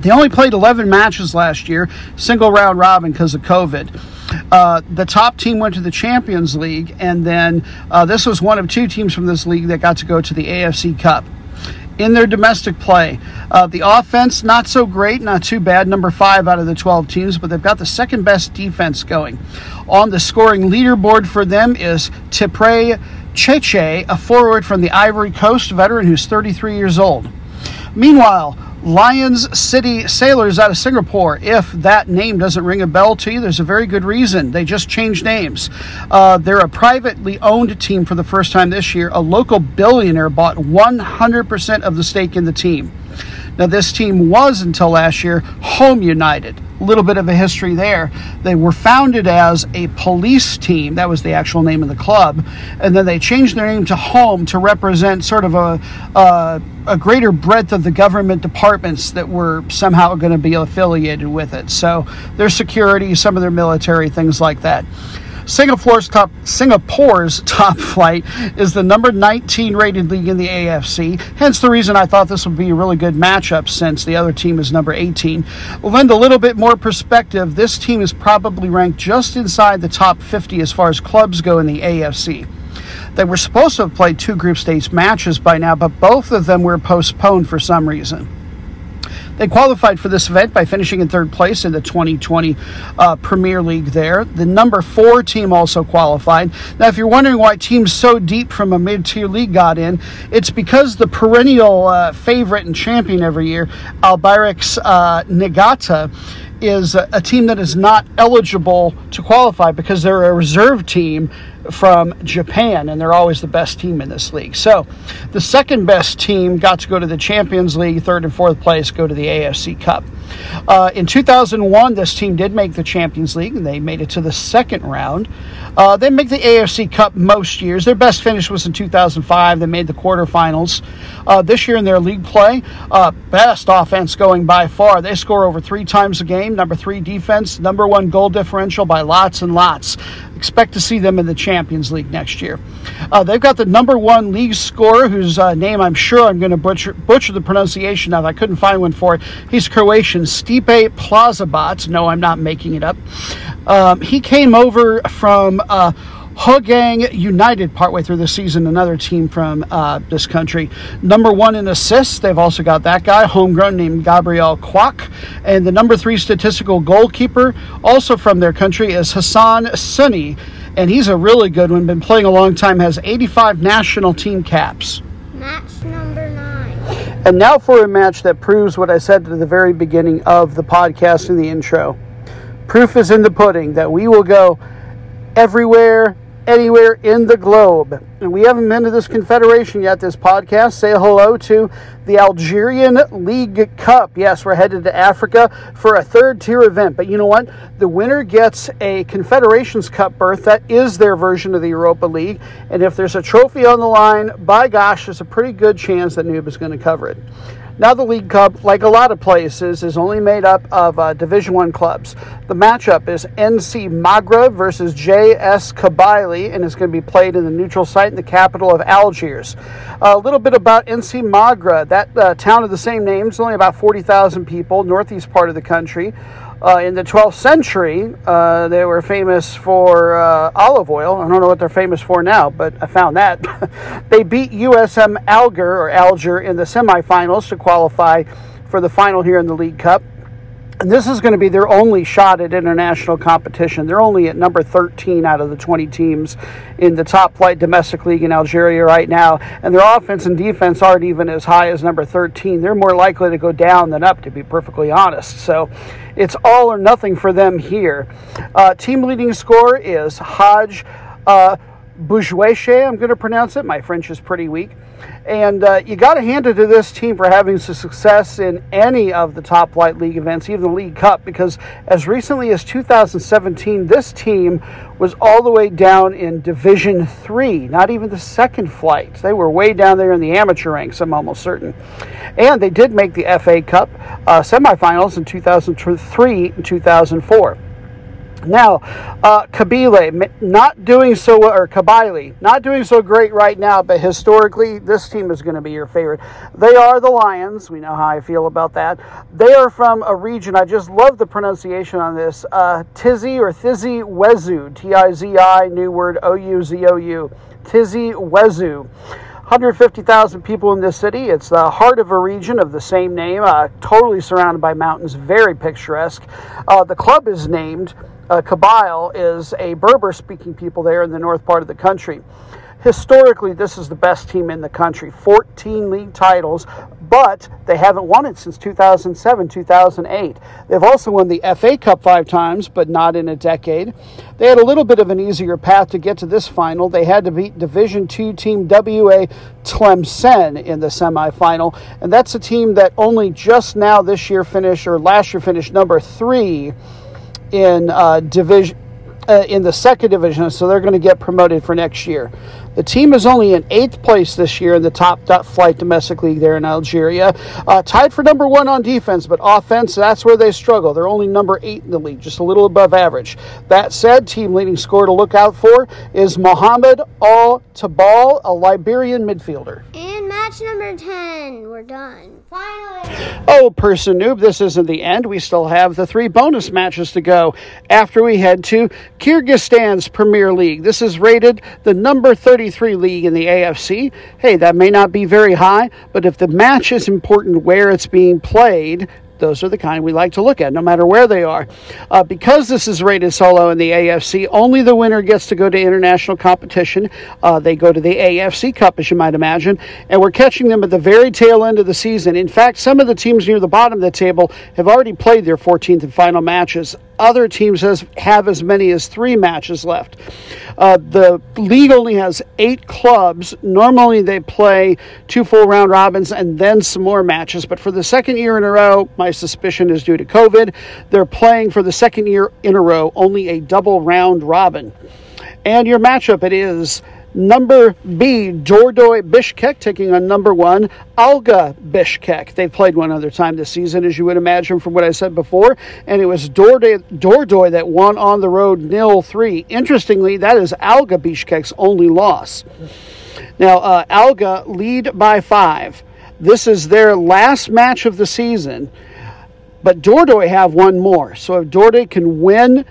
They only played 11 matches last year, single round robin because of COVID. Uh, the top team went to the Champions League, and then uh, this was one of two teams from this league that got to go to the AFC Cup. In their domestic play, uh, the offense not so great, not too bad, number five out of the 12 teams, but they've got the second best defense going. On the scoring leaderboard for them is Kipre Tchetche, a forward from the Ivory Coast veteran who's 33 years old. Meanwhile, Lions City Sailors out of Singapore. If that name doesn't ring a bell to you, there's a very good reason. They just changed names. Uh, they're a privately owned team for the first time this year. A local billionaire bought 100% of the stake in the team. Now, this team was until last year Home United. Little bit of a history there. They were founded as a police team. That was the actual name of the club. And then they changed their name to Home to represent sort of a, a, a greater breadth of the government departments that were somehow going to be affiliated with it. So their security, some of their military, things like that. Singapore's top Singapore's top flight is the number 19 rated league in the AFC. Hence the reason I thought this would be a really good matchup since the other team is number 18. We'll lend a little bit more perspective. This team is probably ranked just inside the top 50 as far as clubs go in the AFC. They were supposed to have played two group stage matches by now, but both of them were postponed for some reason. They qualified for this event by finishing in third place in the 2020 uh, Premier League there. The number four team also qualified. Now, if you're wondering why teams so deep from a mid tier league got in, it's because the perennial uh, favorite and champion every year, Albirex uh, Niigata, is a, a team that is not eligible to qualify because they're a reserve team from Japan, and they're always the best team in this league. So, the second best team got to go to the Champions League, third and fourth place go to the AFC Cup. Uh, in 2001, this team did make the Champions League, and they made it to the second round. Uh, they make the AFC Cup most years. Their best finish was in 2005. They made the quarterfinals. Uh, this year in their league play, uh, best offense going by far. They score over three times a game. Number three defense, number one goal differential by lots and lots. Expect to see them in the Champions League next year. Uh, they've got the number one league scorer, whose uh, name I'm sure I'm going to butcher, butcher the pronunciation of. I couldn't find one for it. He's Croatian, Stipe Plazibat. No, I'm not making it up. Um, he came over from uh, Hougang United partway through the season, another team from uh, this country. Number one in assists, they've also got that guy, homegrown named Gabriel Quak. And the number three statistical goalkeeper, also from their country, is Hassan Sunny. And he's a really good one, been playing a long time, has 85 national team caps. Match number nine. And now for a match that proves what I said at the very beginning of the podcast in the intro. Proof is in the pudding that we will go everywhere anywhere in the globe. And we haven't been to this confederation yet, this podcast. Say hello to the Algerian League Cup. Yes, we're headed to Africa for a third tier event. But you know what? The winner gets a Confederations Cup berth. That is their version of the Europa League. And if there's a trophy on the line, by gosh, there's a pretty good chance that Noob is going to cover it. Now the League Cup, like a lot of places, is only made up of uh, Division One clubs. The matchup is NC Magra versus JS Kabylie, and it's going to be played in the neutral site in the capital of Algiers. a little bit about NC Magra. That uh, town of the same name is only about 40,000 people, northeast part of the country. Uh, in the 12th century, uh, they were famous for uh, olive oil. I don't know what they're famous for now, but I found that. they beat USM Alger or Alger in the semifinals to qualify for the final here in the League Cup. This is going to be their only shot at international competition. They're only at number 13 out of the 20 teams in the top flight domestic league in Algeria right now. And their offense and defense aren't even as high as number 13. They're more likely to go down than up, to be perfectly honest. So it's all or nothing for them here. Uh, team leading score is Hodge. Uh, Bourgeois, I'm going to pronounce it. My French is pretty weak. And uh, you got to hand it to this team for having some success in any of the top flight league events, even the League Cup, because as recently as 2017, this team was all the way down in Division Three, not even the second flight. They were way down there in the amateur ranks, I'm almost certain. And they did make the FA Cup uh, semifinals in 2003 and 2004. Now, uh, Kabile not doing so well or Kabile not doing so great right now, but historically, this team is going to be your favorite. They are the Lions. We know how I feel about that. They are from a region. I just love the pronunciation on this. Uh, Tizi or Thizi Wezu, T-I-Z-I, new word O-U-Z-O-U, Tizi Wezu. 150,000 people in this city. It's the heart of a region of the same name, uh, totally surrounded by mountains, very picturesque. Uh, the club is named uh, Kabyle is a Berber speaking people there in the north part of the country. Historically, this is the best team in the country 14 league titles, but they haven't won it since 2007, 2008. They've also won the FA Cup five times, but not in a decade. They had a little bit of an easier path to get to this final. They had to beat Division II team WA Tlemcen in the semifinal, and that's a team that only just now this year finished, or last year finished number three in uh, division uh, in the second division, so they're going to get promoted for next year. The team is only in eighth place this year in the top flight domestic league there in Algeria. Uh, tied for number one on defense, but offense, that's where they struggle. They're only number eight in the league, just a little above average. That said, team leading scorer to look out for is Mohamed Al Tabal, a Liberian midfielder. Match number 10, we're done. Finally. Oh, person noob, this isn't the end. We still have the three bonus matches to go after we head to Kyrgyzstan's Premier League. This is rated the number 33 league in the AFC. Hey, that may not be very high, but if the match is important where it's being played, those are the kind we like to look at, no matter where they are. Uh, because this is rated solo in the AFC, only the winner gets to go to international competition. Uh, they go to the AFC Cup, as you might imagine, and we're catching them at the very tail end of the season. In fact, some of the teams near the bottom of the table have already played their 14th and final matches other teams has, have as many as three matches left. Uh, the league only has eight clubs. Normally, they play two full round robins and then some more matches. But for the second year in a row, my suspicion is due to COVID. They're playing for the second year in a row only a double round robin. And your matchup it is Number B, Dordoy Bishkek taking on number one, Alga Bishkek. They've played one other time this season, as you would imagine from what I said before, and it was Dordoy, Dordoy that won on the road nil 3. Interestingly, that is Alga Bishkek's only loss. Now, uh, Alga lead by five. This is their last match of the season, but Dordoy have one more. So if Dordoy can win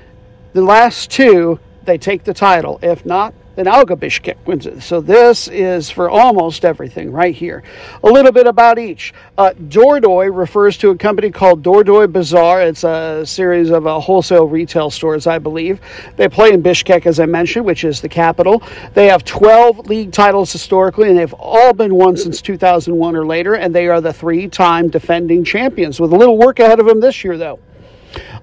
the last two, they take the title. If not, then Alga Bishkek wins it. So this is for almost everything right here. A little bit about each. Uh, Dordoy refers to a company called Dordoy Bazaar. It's a series of uh, wholesale retail stores, I believe. They play in Bishkek, as I mentioned, which is the capital. They have 12 league titles historically, and they've all been won since 2001 or later, and they are the three-time defending champions with a little work ahead of them this year, though.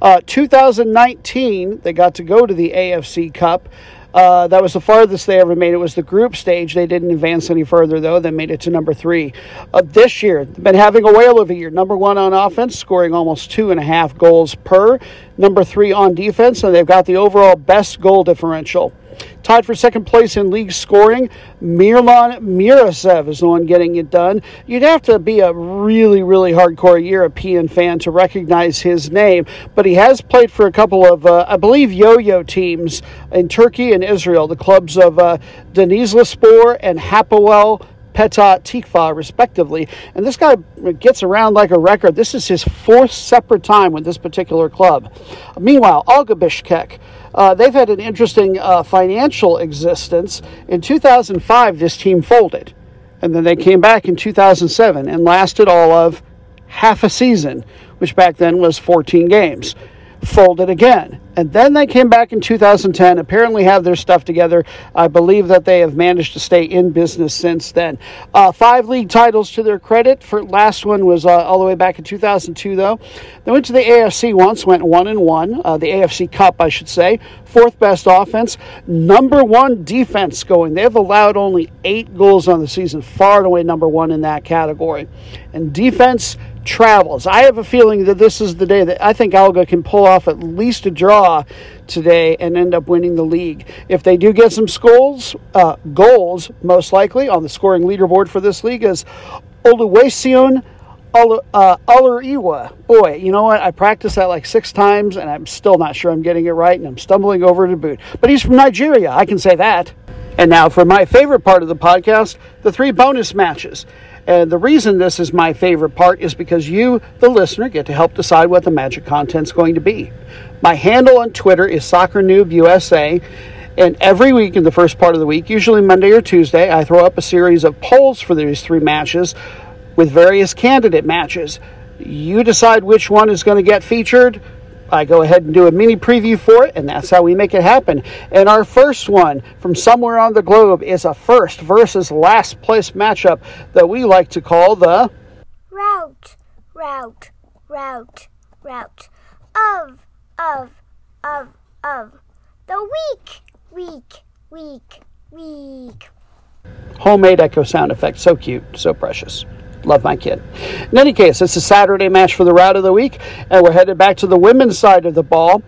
Uh, 2019, they got to go to the AFC Cup. Uh, that was the farthest they ever made. It was the group stage. They didn't advance any further, though. They made it to number three. Uh, this year, been having a whale of a year. Number one on offense, scoring almost two and a half goals per. Number three on defense, and they've got the overall best goal differential. Tied for second place in league scoring, Mirlan Murzaev is the one getting it done. You'd have to be a really, really hardcore European fan to recognize his name, but he has played for a couple of, uh, I believe, yo-yo teams in Turkey and Israel, the clubs of uh, Denizlispor and Hapoel Petah Tikva, respectively. And this guy gets around like a record. This is his fourth separate time with this particular club. Meanwhile, Alga Bishkek uh, they've had an interesting uh, financial existence. In 2005, this team folded. And then they came back in 2007 and lasted all of half a season, which back then was 14 games. Folded again And then they came back in 2010, apparently have their stuff together. I believe that they have managed to stay in business since then. Uh, five league titles to their credit. For last one was uh, all the way back in 2002, though. They went to the AFC once, went one and one. Uh, the AFC Cup, I should say. Fourth best offense, number one defense going. They've allowed only eight goals on the season, far and away number one in that category. And defense travels. I have a feeling that this is the day that I think Alga can pull off at least a draw today and end up winning the league. If they do get some goals, uh, goals most likely on the scoring leaderboard for this league is Oluwaseun uh. Boy, you know what? I practiced that like six times and I'm still not sure I'm getting it right and I'm stumbling over to boot. But he's from Nigeria. I can say that. And now for my favorite part of the podcast, the three bonus matches. And the reason this is my favorite part is because you, the listener, get to help decide what the magic content's going to be. My handle on Twitter is Soccer Noob USA. And every week in the first part of the week, usually Monday or Tuesday, I throw up a series of polls for these three matches with various candidate matches. You decide which one is going to get featured. I go ahead and do a mini preview for it, and that's how we make it happen. And our first one from somewhere on the globe is a first versus last place matchup that we like to call the route, route, route, route of, of, of, of the week, week, week, week. Homemade echo sound effect. So cute, so precious. Love my kid. In any case, it's a Saturday match for the route of the week, and we're headed back to the women's side of the ball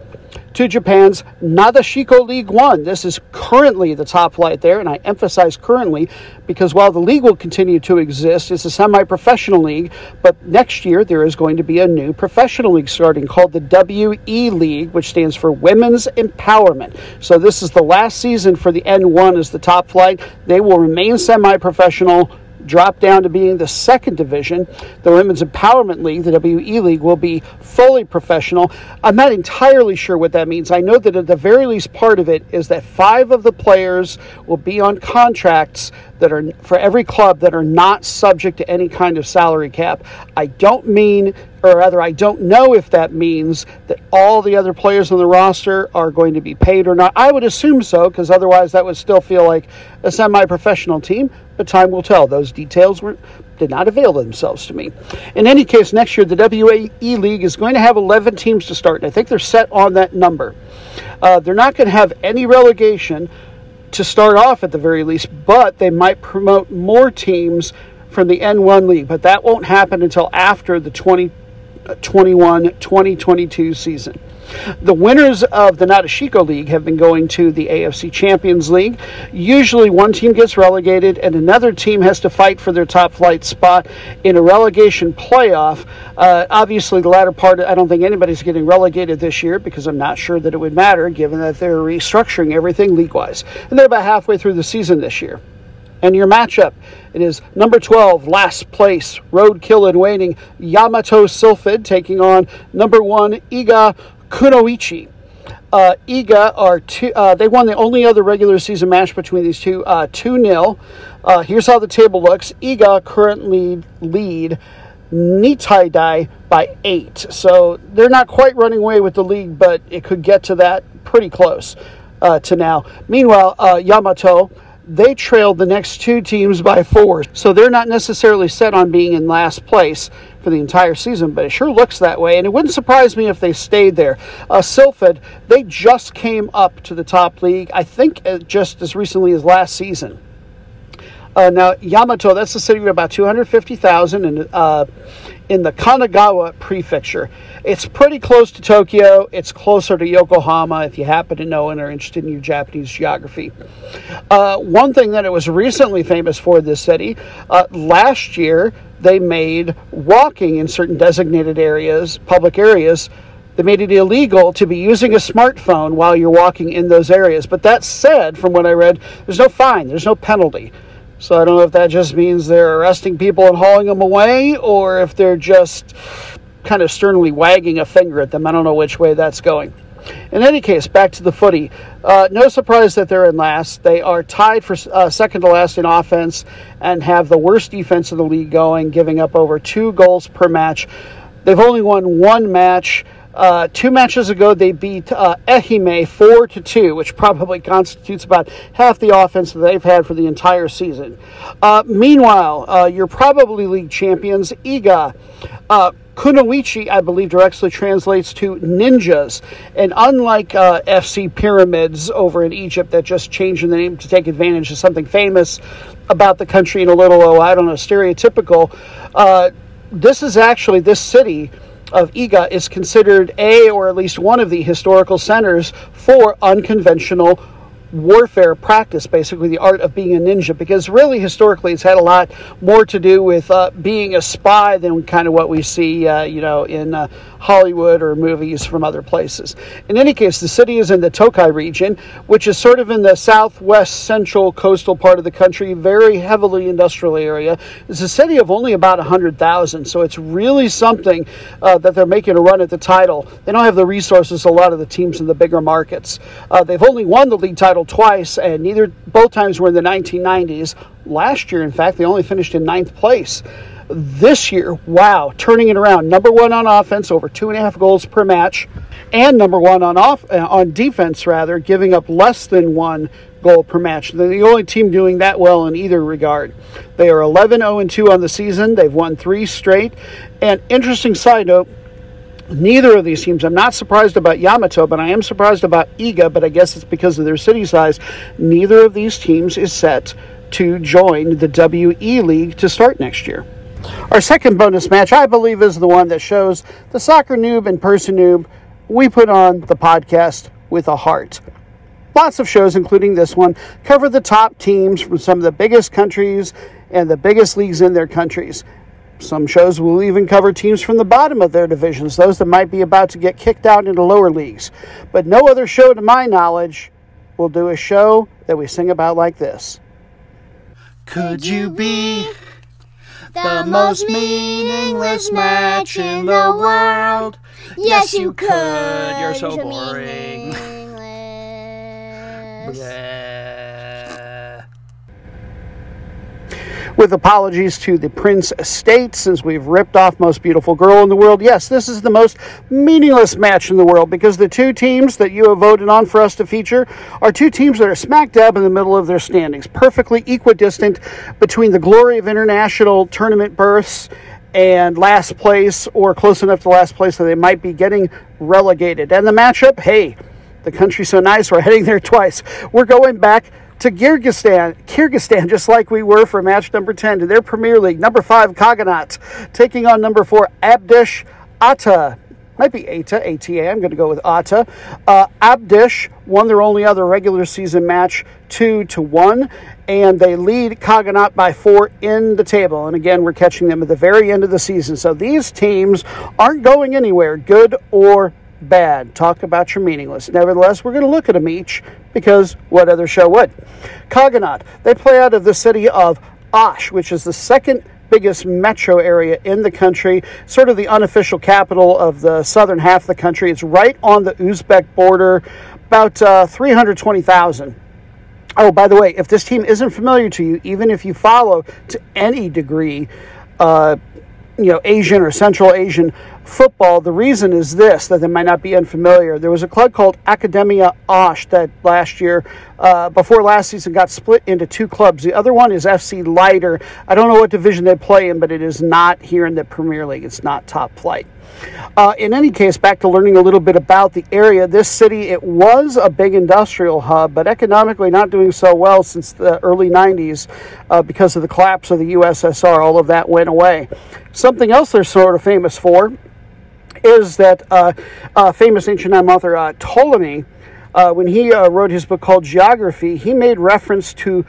to Japan's Nadeshiko League One. This is currently the top flight there, and I emphasize currently because while the league will continue to exist, it's a semi professional league, but next year there is going to be a new professional league starting called the WE League, which stands for Women's Empowerment. So this is the last season for the N1 as the top flight. They will remain semi professional drop down to being the second division. The Women's Empowerment League, the WE League, will be fully professional. I'm not entirely sure what that means. I know that at the very least part of it is that five of the players will be on contracts that are for every club that are not subject to any kind of salary cap. I don't mean, or rather, I don't know if that means that all the other players on the roster are going to be paid or not. I would assume so, because otherwise that would still feel like a semi professional team, but time will tell. Those details were, did not avail themselves to me. In any case, next year the WE League is going to have 11 teams to start, and I think they're set on that number. Uh, they're not going to have any relegation to start off at the very least, but they might promote more teams from the N1 league, but that won't happen until after the 2021 2022 season. The winners of the Nadeshiko League have been going to the AFC Champions League. Usually, one team gets relegated, and another team has to fight for their top flight spot in a relegation playoff. Uh, obviously, the latter part, I don't think anybody's getting relegated this year because I'm not sure that it would matter given that they're restructuring everything league wise. And they're about halfway through the season this year. And your matchup, it is number 12, last place, roadkill and waiting, Yamato Sylphid taking on number one, Iga Kunoichi. Uh, Iga are two, uh, they won the only other regular season match between these two, uh, 2 0. Uh, here's how the table looks Iga currently lead Nittedai by 8. So they're not quite running away with the league, but it could get to that pretty close uh, to now. Meanwhile, uh, Yamato they trailed the next two teams by four. So they're not necessarily set on being in last place for the entire season, but it sure looks that way. And it wouldn't surprise me if they stayed there. Uh, Sylphid, they just came up to the top league, I think uh, just as recently as last season. Uh, now, Yamato, that's a city of about 250,000 in, uh, in the Kanagawa prefecture. It's pretty close to Tokyo. It's closer to Yokohama if you happen to know and are interested in your Japanese geography. Uh, one thing that it was recently famous for, this city, uh, last year they made walking in certain designated areas, public areas, they made it illegal to be using a smartphone while you're walking in those areas. But that said, from what I read, there's no fine, there's no penalty. So I don't know if that just means they're arresting people and hauling them away, or if they're just kind of sternly wagging a finger at them. I don't know which way that's going. In any case, back to the footy. Uh, no surprise that they're in last. They are tied for uh, second to last in offense and have the worst defense in the league going, giving up over two goals per match. They've only won one match Uh, two matches ago, they beat uh, Ehime four to two, which probably constitutes about half the offense that they've had for the entire season. Uh, meanwhile, uh, your probably league champions, Iga. Uh, Kunoichi, I believe, directly translates to ninjas. And unlike uh, FC Pyramids over in Egypt that just changed the name to take advantage of something famous about the country in a little, oh, I don't know, stereotypical, uh, this is actually, this city of Iga is considered a, or at least one of the historical centers for unconventional warfare practice, basically the art of being a ninja, because really historically it's had a lot more to do with uh, being a spy than kind of what we see, uh, you know, in uh, Hollywood or movies from other places. In any case, the city is in the Tokai region, which is sort of in the southwest central coastal part of the country, very heavily industrial area. It's a city of only about 100,000, so it's really something uh, that they're making a run at the title. They don't have the resources a lot of the teams in the bigger markets. Uh, they've only won the league title twice, and neither both times were in the 1990s. Last year, in fact, they only finished in ninth place. This year, wow, turning it around. Number one on offense, over two and a half goals per match, and number one on off uh, on defense, rather, giving up less than one goal per match. They're the only team doing that well in either regard. They are 11 0 2 on the season. They've won three straight. And interesting side note neither of these teams, I'm not surprised about Yamato, but I am surprised about Iga, but I guess it's because of their city size. Neither of these teams is set to join the WE League to start next year. Our second bonus match, I believe, is the one that shows the soccer noob and person noob we put on the podcast with a heart. Lots of shows, including this one, cover the top teams from some of the biggest countries and the biggest leagues in their countries. Some shows will even cover teams from the bottom of their divisions, those that might be about to get kicked out into lower leagues. But no other show, to my knowledge, will do a show that we sing about like this. Could you be the most meaningless match in the world? Yes, you could. You're so boring. With apologies to the Prince Estate, since we've ripped off Most Beautiful Girl in the World, yes, this is the most meaningless match in the world because the two teams that you have voted on for us to feature are two teams that are smack dab in the middle of their standings, perfectly equidistant between the glory of international tournament berths and last place or close enough to last place that they might be getting relegated. And the matchup, hey, the country's so nice, we're heading there twice. We're going back to Kyrgyzstan, Kyrgyzstan, just like we were for match number 10 to their Premier League. Number five, Kaganat, taking on number four, Abdish Ata. Might be ATA, ATA. I'm going to go with ATA. Uh, Abdish won their only other regular season match two to one, and they lead Kaganat by four in the table. And again, we're catching them at the very end of the season. So these teams aren't going anywhere, good or bad. Talk about your meaningless. Nevertheless, we're going to look at them each because what other show would? Kaganat, they play out of the city of Osh, which is the second biggest metro area in the country, sort of the unofficial capital of the southern half of the country. It's right on the Uzbek border, about uh, 320,000. Oh, by the way, if this team isn't familiar to you, even if you follow to any degree, uh, you know, Asian or Central Asian football, the reason is this that they might not be unfamiliar. There was a club called Academia Osh that last year, uh, before last season, got split into two clubs. The other one is FC Leiter. I don't know what division they play in, but it is not here in the Premier League. It's not top flight. Uh, in any case, back to learning a little bit about the area. This city, it was a big industrial hub, but economically not doing so well since the early 90s uh, because of the collapse of the USSR. All of that went away. Something else they're sort of famous for is that uh, uh, famous ancient time author uh, Ptolemy, when he wrote his book called Geography, he made reference to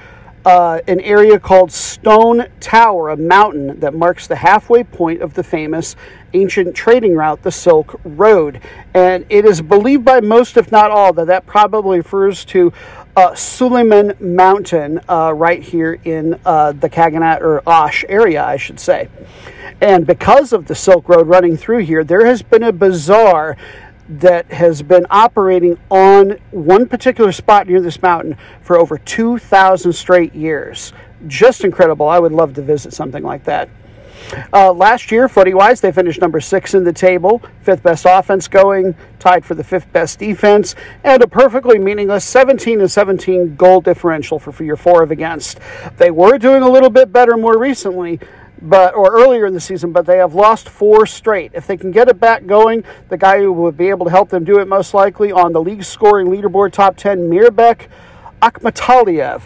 uh, an area called Stone Tower, a mountain that marks the halfway point of the famous ancient trading route, the Silk Road. And it is believed by most, if not all, that that probably refers to uh, Suleiman Mountain uh, right here in uh, the Kaganat or Osh area, I should say. And because of the Silk Road running through here, there has been a bazaar that has been operating on one particular spot near this mountain for over 2,000 straight years. Just incredible. I would love to visit something like that. Uh, last year, footy wise, they finished number six in the table, fifth best offense going, tied for the fifth best defense, and a perfectly meaningless 17 and 17 goal differential for, for your four of against. They were doing a little bit better more recently but or earlier in the season, but they have lost four straight. If they can get it back going, the guy who would be able to help them do it most likely on the league scoring leaderboard top 10, Mirbek Akhmataliev.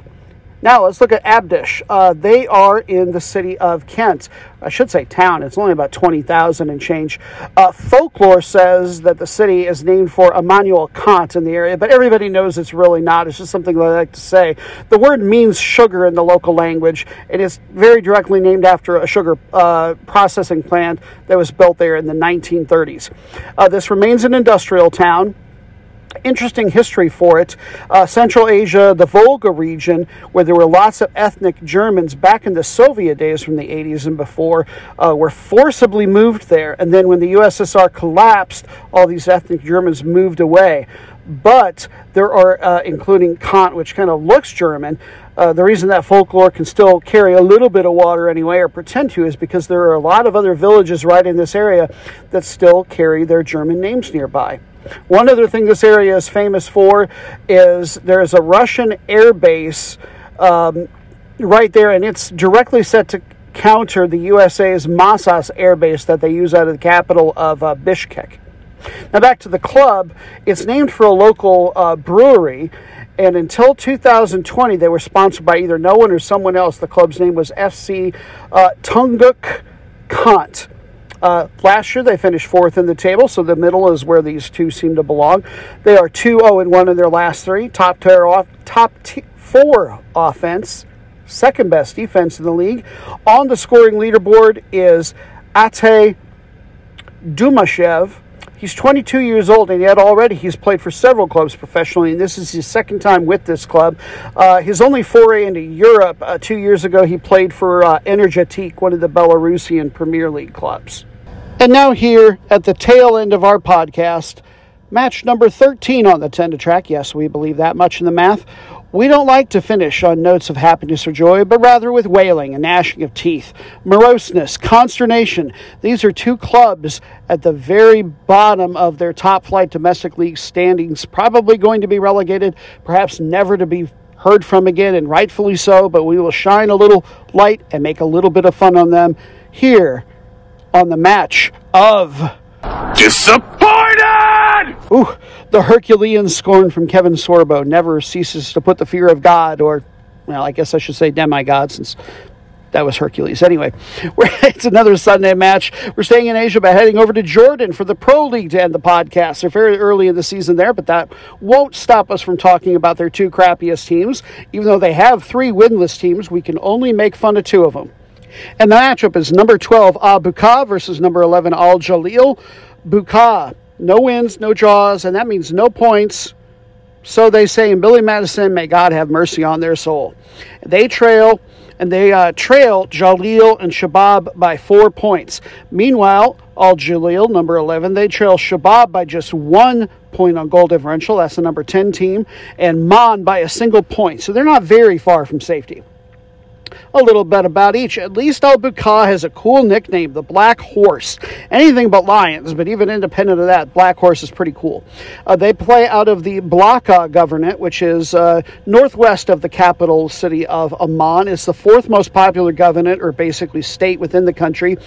Now let's look at Abdish. Uh, they are in the city of Kant. I should say town. It's only about 20,000 and change. Uh, folklore says that the city is named for Immanuel Kant in the area, but everybody knows it's really not. It's just something that I like to say. The word means sugar in the local language. It is very directly named after a sugar uh, processing plant that was built there in the 1930s. Uh, this remains an industrial town interesting history for it. Uh, Central Asia, the Volga region, where there were lots of ethnic Germans back in the Soviet days from the 80s and before, uh, were forcibly moved there. And then when the USSR collapsed, all these ethnic Germans moved away. But there are, uh, including Kant, which kind of looks German. Uh, the reason that folklore can still carry a little bit of water anyway, or pretend to, is because there are a lot of other villages right in this area that still carry their German names nearby. One other thing this area is famous for is there's a Russian air base um, right there, and it's directly set to counter the USA's Manas air base that they use out of the capital of uh, Bishkek. Now, back to the club, it's named for a local uh, brewery, and until 2020, they were sponsored by either no one or someone else. The club's name was FC uh, Tunguk Kant. Uh, last year, they finished fourth in the table, so the middle is where these two seem to belong. They are 2 0 1 in their last three. Top, tier off, top t- four offense, second best defense in the league. On the scoring leaderboard is Ate Dumashev. He's 22 years old, and yet already he's played for several clubs professionally, and this is his second time with this club. Uh, his only foray into Europe uh, two years ago, he played for uh, Energetik, one of the Belarusian Premier League clubs. And now, here at the tail end of our podcast, match number 13 on the 10 to track. Yes, we believe that much in the math. We don't like to finish on notes of happiness or joy, but rather with wailing and gnashing of teeth, moroseness, consternation. These are two clubs at the very bottom of their top flight domestic league standings, probably going to be relegated, perhaps never to be heard from again, and rightfully so, but we will shine a little light and make a little bit of fun on them here on the match of Disappointed! Ooh, the Herculean scorn from Kevin Sorbo never ceases to put the fear of God, or, well, I guess I should say demigod, since that was Hercules. Anyway, it's another Sunday match. We're staying in Asia by heading over to Jordan for the Pro League to end the podcast. They're very early in the season there, but that won't stop us from talking about their two crappiest teams. Even though they have three winless teams, we can only make fun of two of them. And the matchup is number 12 Abuka versus number 11 Al Jalil. Buka, no wins, no draws, and that means no points. So they say in Billy Madison, may God have mercy on their soul. They trail, and they uh, trail Jalil and Shabab by four points. Meanwhile, Al Jalil, number 11, they trail Shabab by just one point on goal differential. That's the number 10 team. And Mon by a single point. So they're not very far from safety a little bit about each. At least Al Buka has a cool nickname, the Black Horse. Anything but Lions, but even independent of that, Black Horse is pretty cool. Uh, they play out of the Balqa Governorate, which is uh, northwest of the capital city of Amman. It's the fourth most popular governorate, or basically state within the country.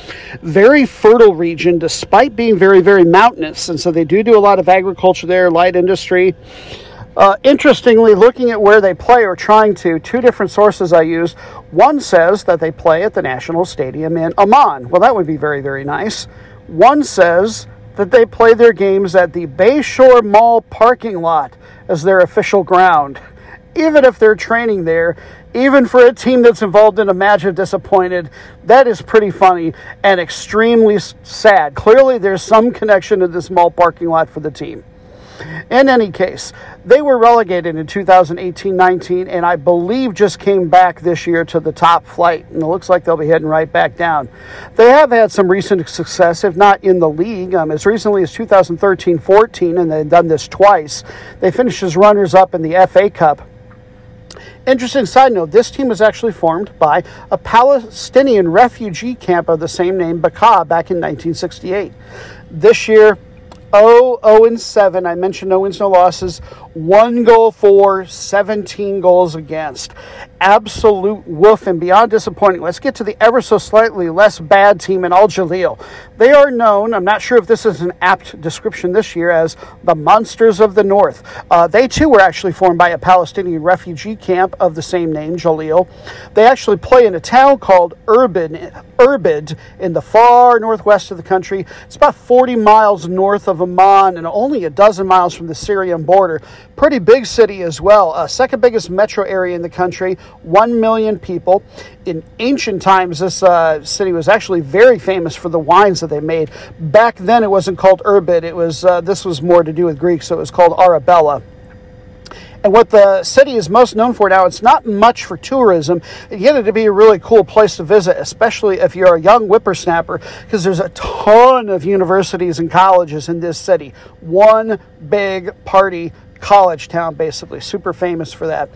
Very fertile region, despite being very, very mountainous. And so they do do a lot of agriculture there, light industry. Uh, interestingly, looking at where they play or trying to, two different sources I use. One says that they play at the National Stadium in Amman. Well, that would be very, very nice. One says that they play their games at the Bayshore Mall parking lot as their official ground. Even if they're training there, even for a team that's involved in a match of disappointed, that is pretty funny and extremely sad. Clearly, there's some connection to this mall parking lot for the team. In any case, they were relegated in 2018 19, and I believe just came back this year to the top flight, and it looks like they'll be heading right back down. They have had some recent success, if not in the league, um, as recently as 2013 14, and they've done this twice. They finished as runners up in the FA Cup Interesting side note this team was actually formed by a Palestinian refugee camp of the same name, Bekaa, back in 1968. This year, 0 0 and 7. I mentioned no wins, no losses. One goal for, 17 goals against. Absolute woof and beyond disappointing. Let's get to the ever so slightly less bad team in Al Jalil. They are known, I'm not sure if this is an apt description this year, as the Monsters of the North. Uh, they too were actually formed by a Palestinian refugee camp of the same name, Jalil. They actually play in a town called Irbid, Irbid in the far northwest of the country. It's about 40 miles north of Amman and only a dozen miles from the Syrian border. Pretty big city as well. Uh, second biggest metro area in the country, 1 million people. In ancient times, this uh, city was actually very famous for the wines that they made. Back then, it wasn't called Irbid. It was uh, this was more to do with Greek, so it was called Arabella. And what the city is most known for now, it's not much for tourism. Yet it'd be a really cool place to visit, especially if you're a young whippersnapper, because there's a ton of universities and colleges in this city. One big party college town, basically. Super famous for that.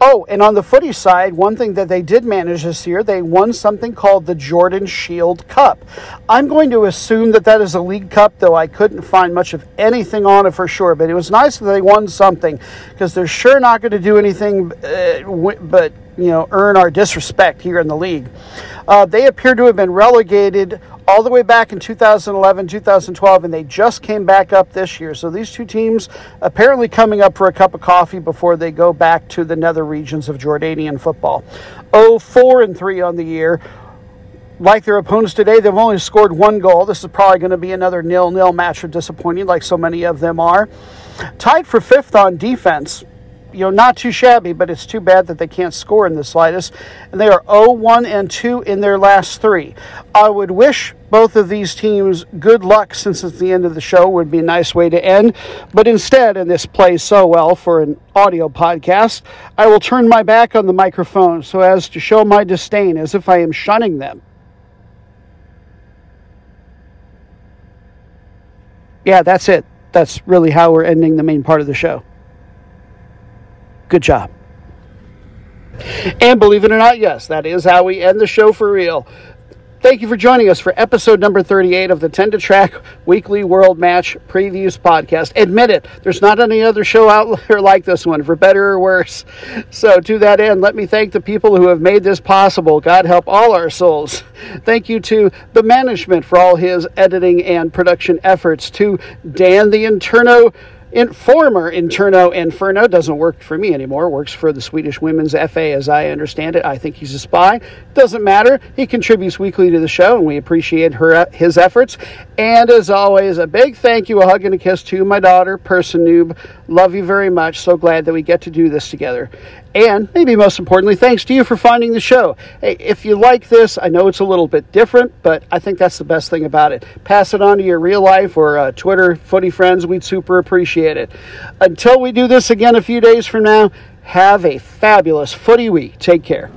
Oh, and on the footy side, one thing that they did manage this year, they won something called the Jordan Shield Cup. I'm going to assume that that is a league cup, though I couldn't find much of anything on it for sure. But it was nice that they won something because they're sure not going to do anything uh, but you know earn our disrespect here in the league. Uh, they appear to have been relegated all the way back in 2011, 2012, and they just came back up this year. So these two teams apparently coming up for a cup of coffee before they go back to the nether regions of Jordanian football. Oh, four and three on the year. Like their opponents today, they've only scored one goal. This is probably going to be another nil-nil match of disappointing, like so many of them are. Tied for fifth on defense you know, not too shabby, but it's too bad that they can't score in the slightest. And they are 0 1 and 2 in their last three. I would wish both of these teams good luck since it's the end of the show, would be a nice way to end. But instead, and this plays so well for an audio podcast, I will turn my back on the microphone so as to show my disdain as if I am shunning them. Yeah, that's it. That's really how we're ending the main part of the show. Good job. And believe it or not, yes, that is how we end the show for real. Thank you for joining us for episode number 38 of the 10 to Track Weekly World Match Previews Podcast. Admit it, there's not any other show out there like this one, for better or worse. So, to that end, let me thank the people who have made this possible. God help all our souls. Thank you to the management for all his editing and production efforts, to Dan the Interno in, former Interno Inferno doesn't work for me anymore. Works for the Swedish Women's FA, as I understand it. I think he's a spy. Doesn't matter. He contributes weekly to the show, and we appreciate her uh, his efforts. And as always, a big thank you, a hug and a kiss to my daughter, Person Noob. Love you very much. So glad that we get to do this together. And maybe most importantly, thanks to you for finding the show. Hey, if you like this, I know it's a little bit different, but I think that's the best thing about it. Pass it on to your real life or uh, Twitter footy friends. We'd super appreciate it. Until we do this again a few days from now, have a fabulous footy week. Take care.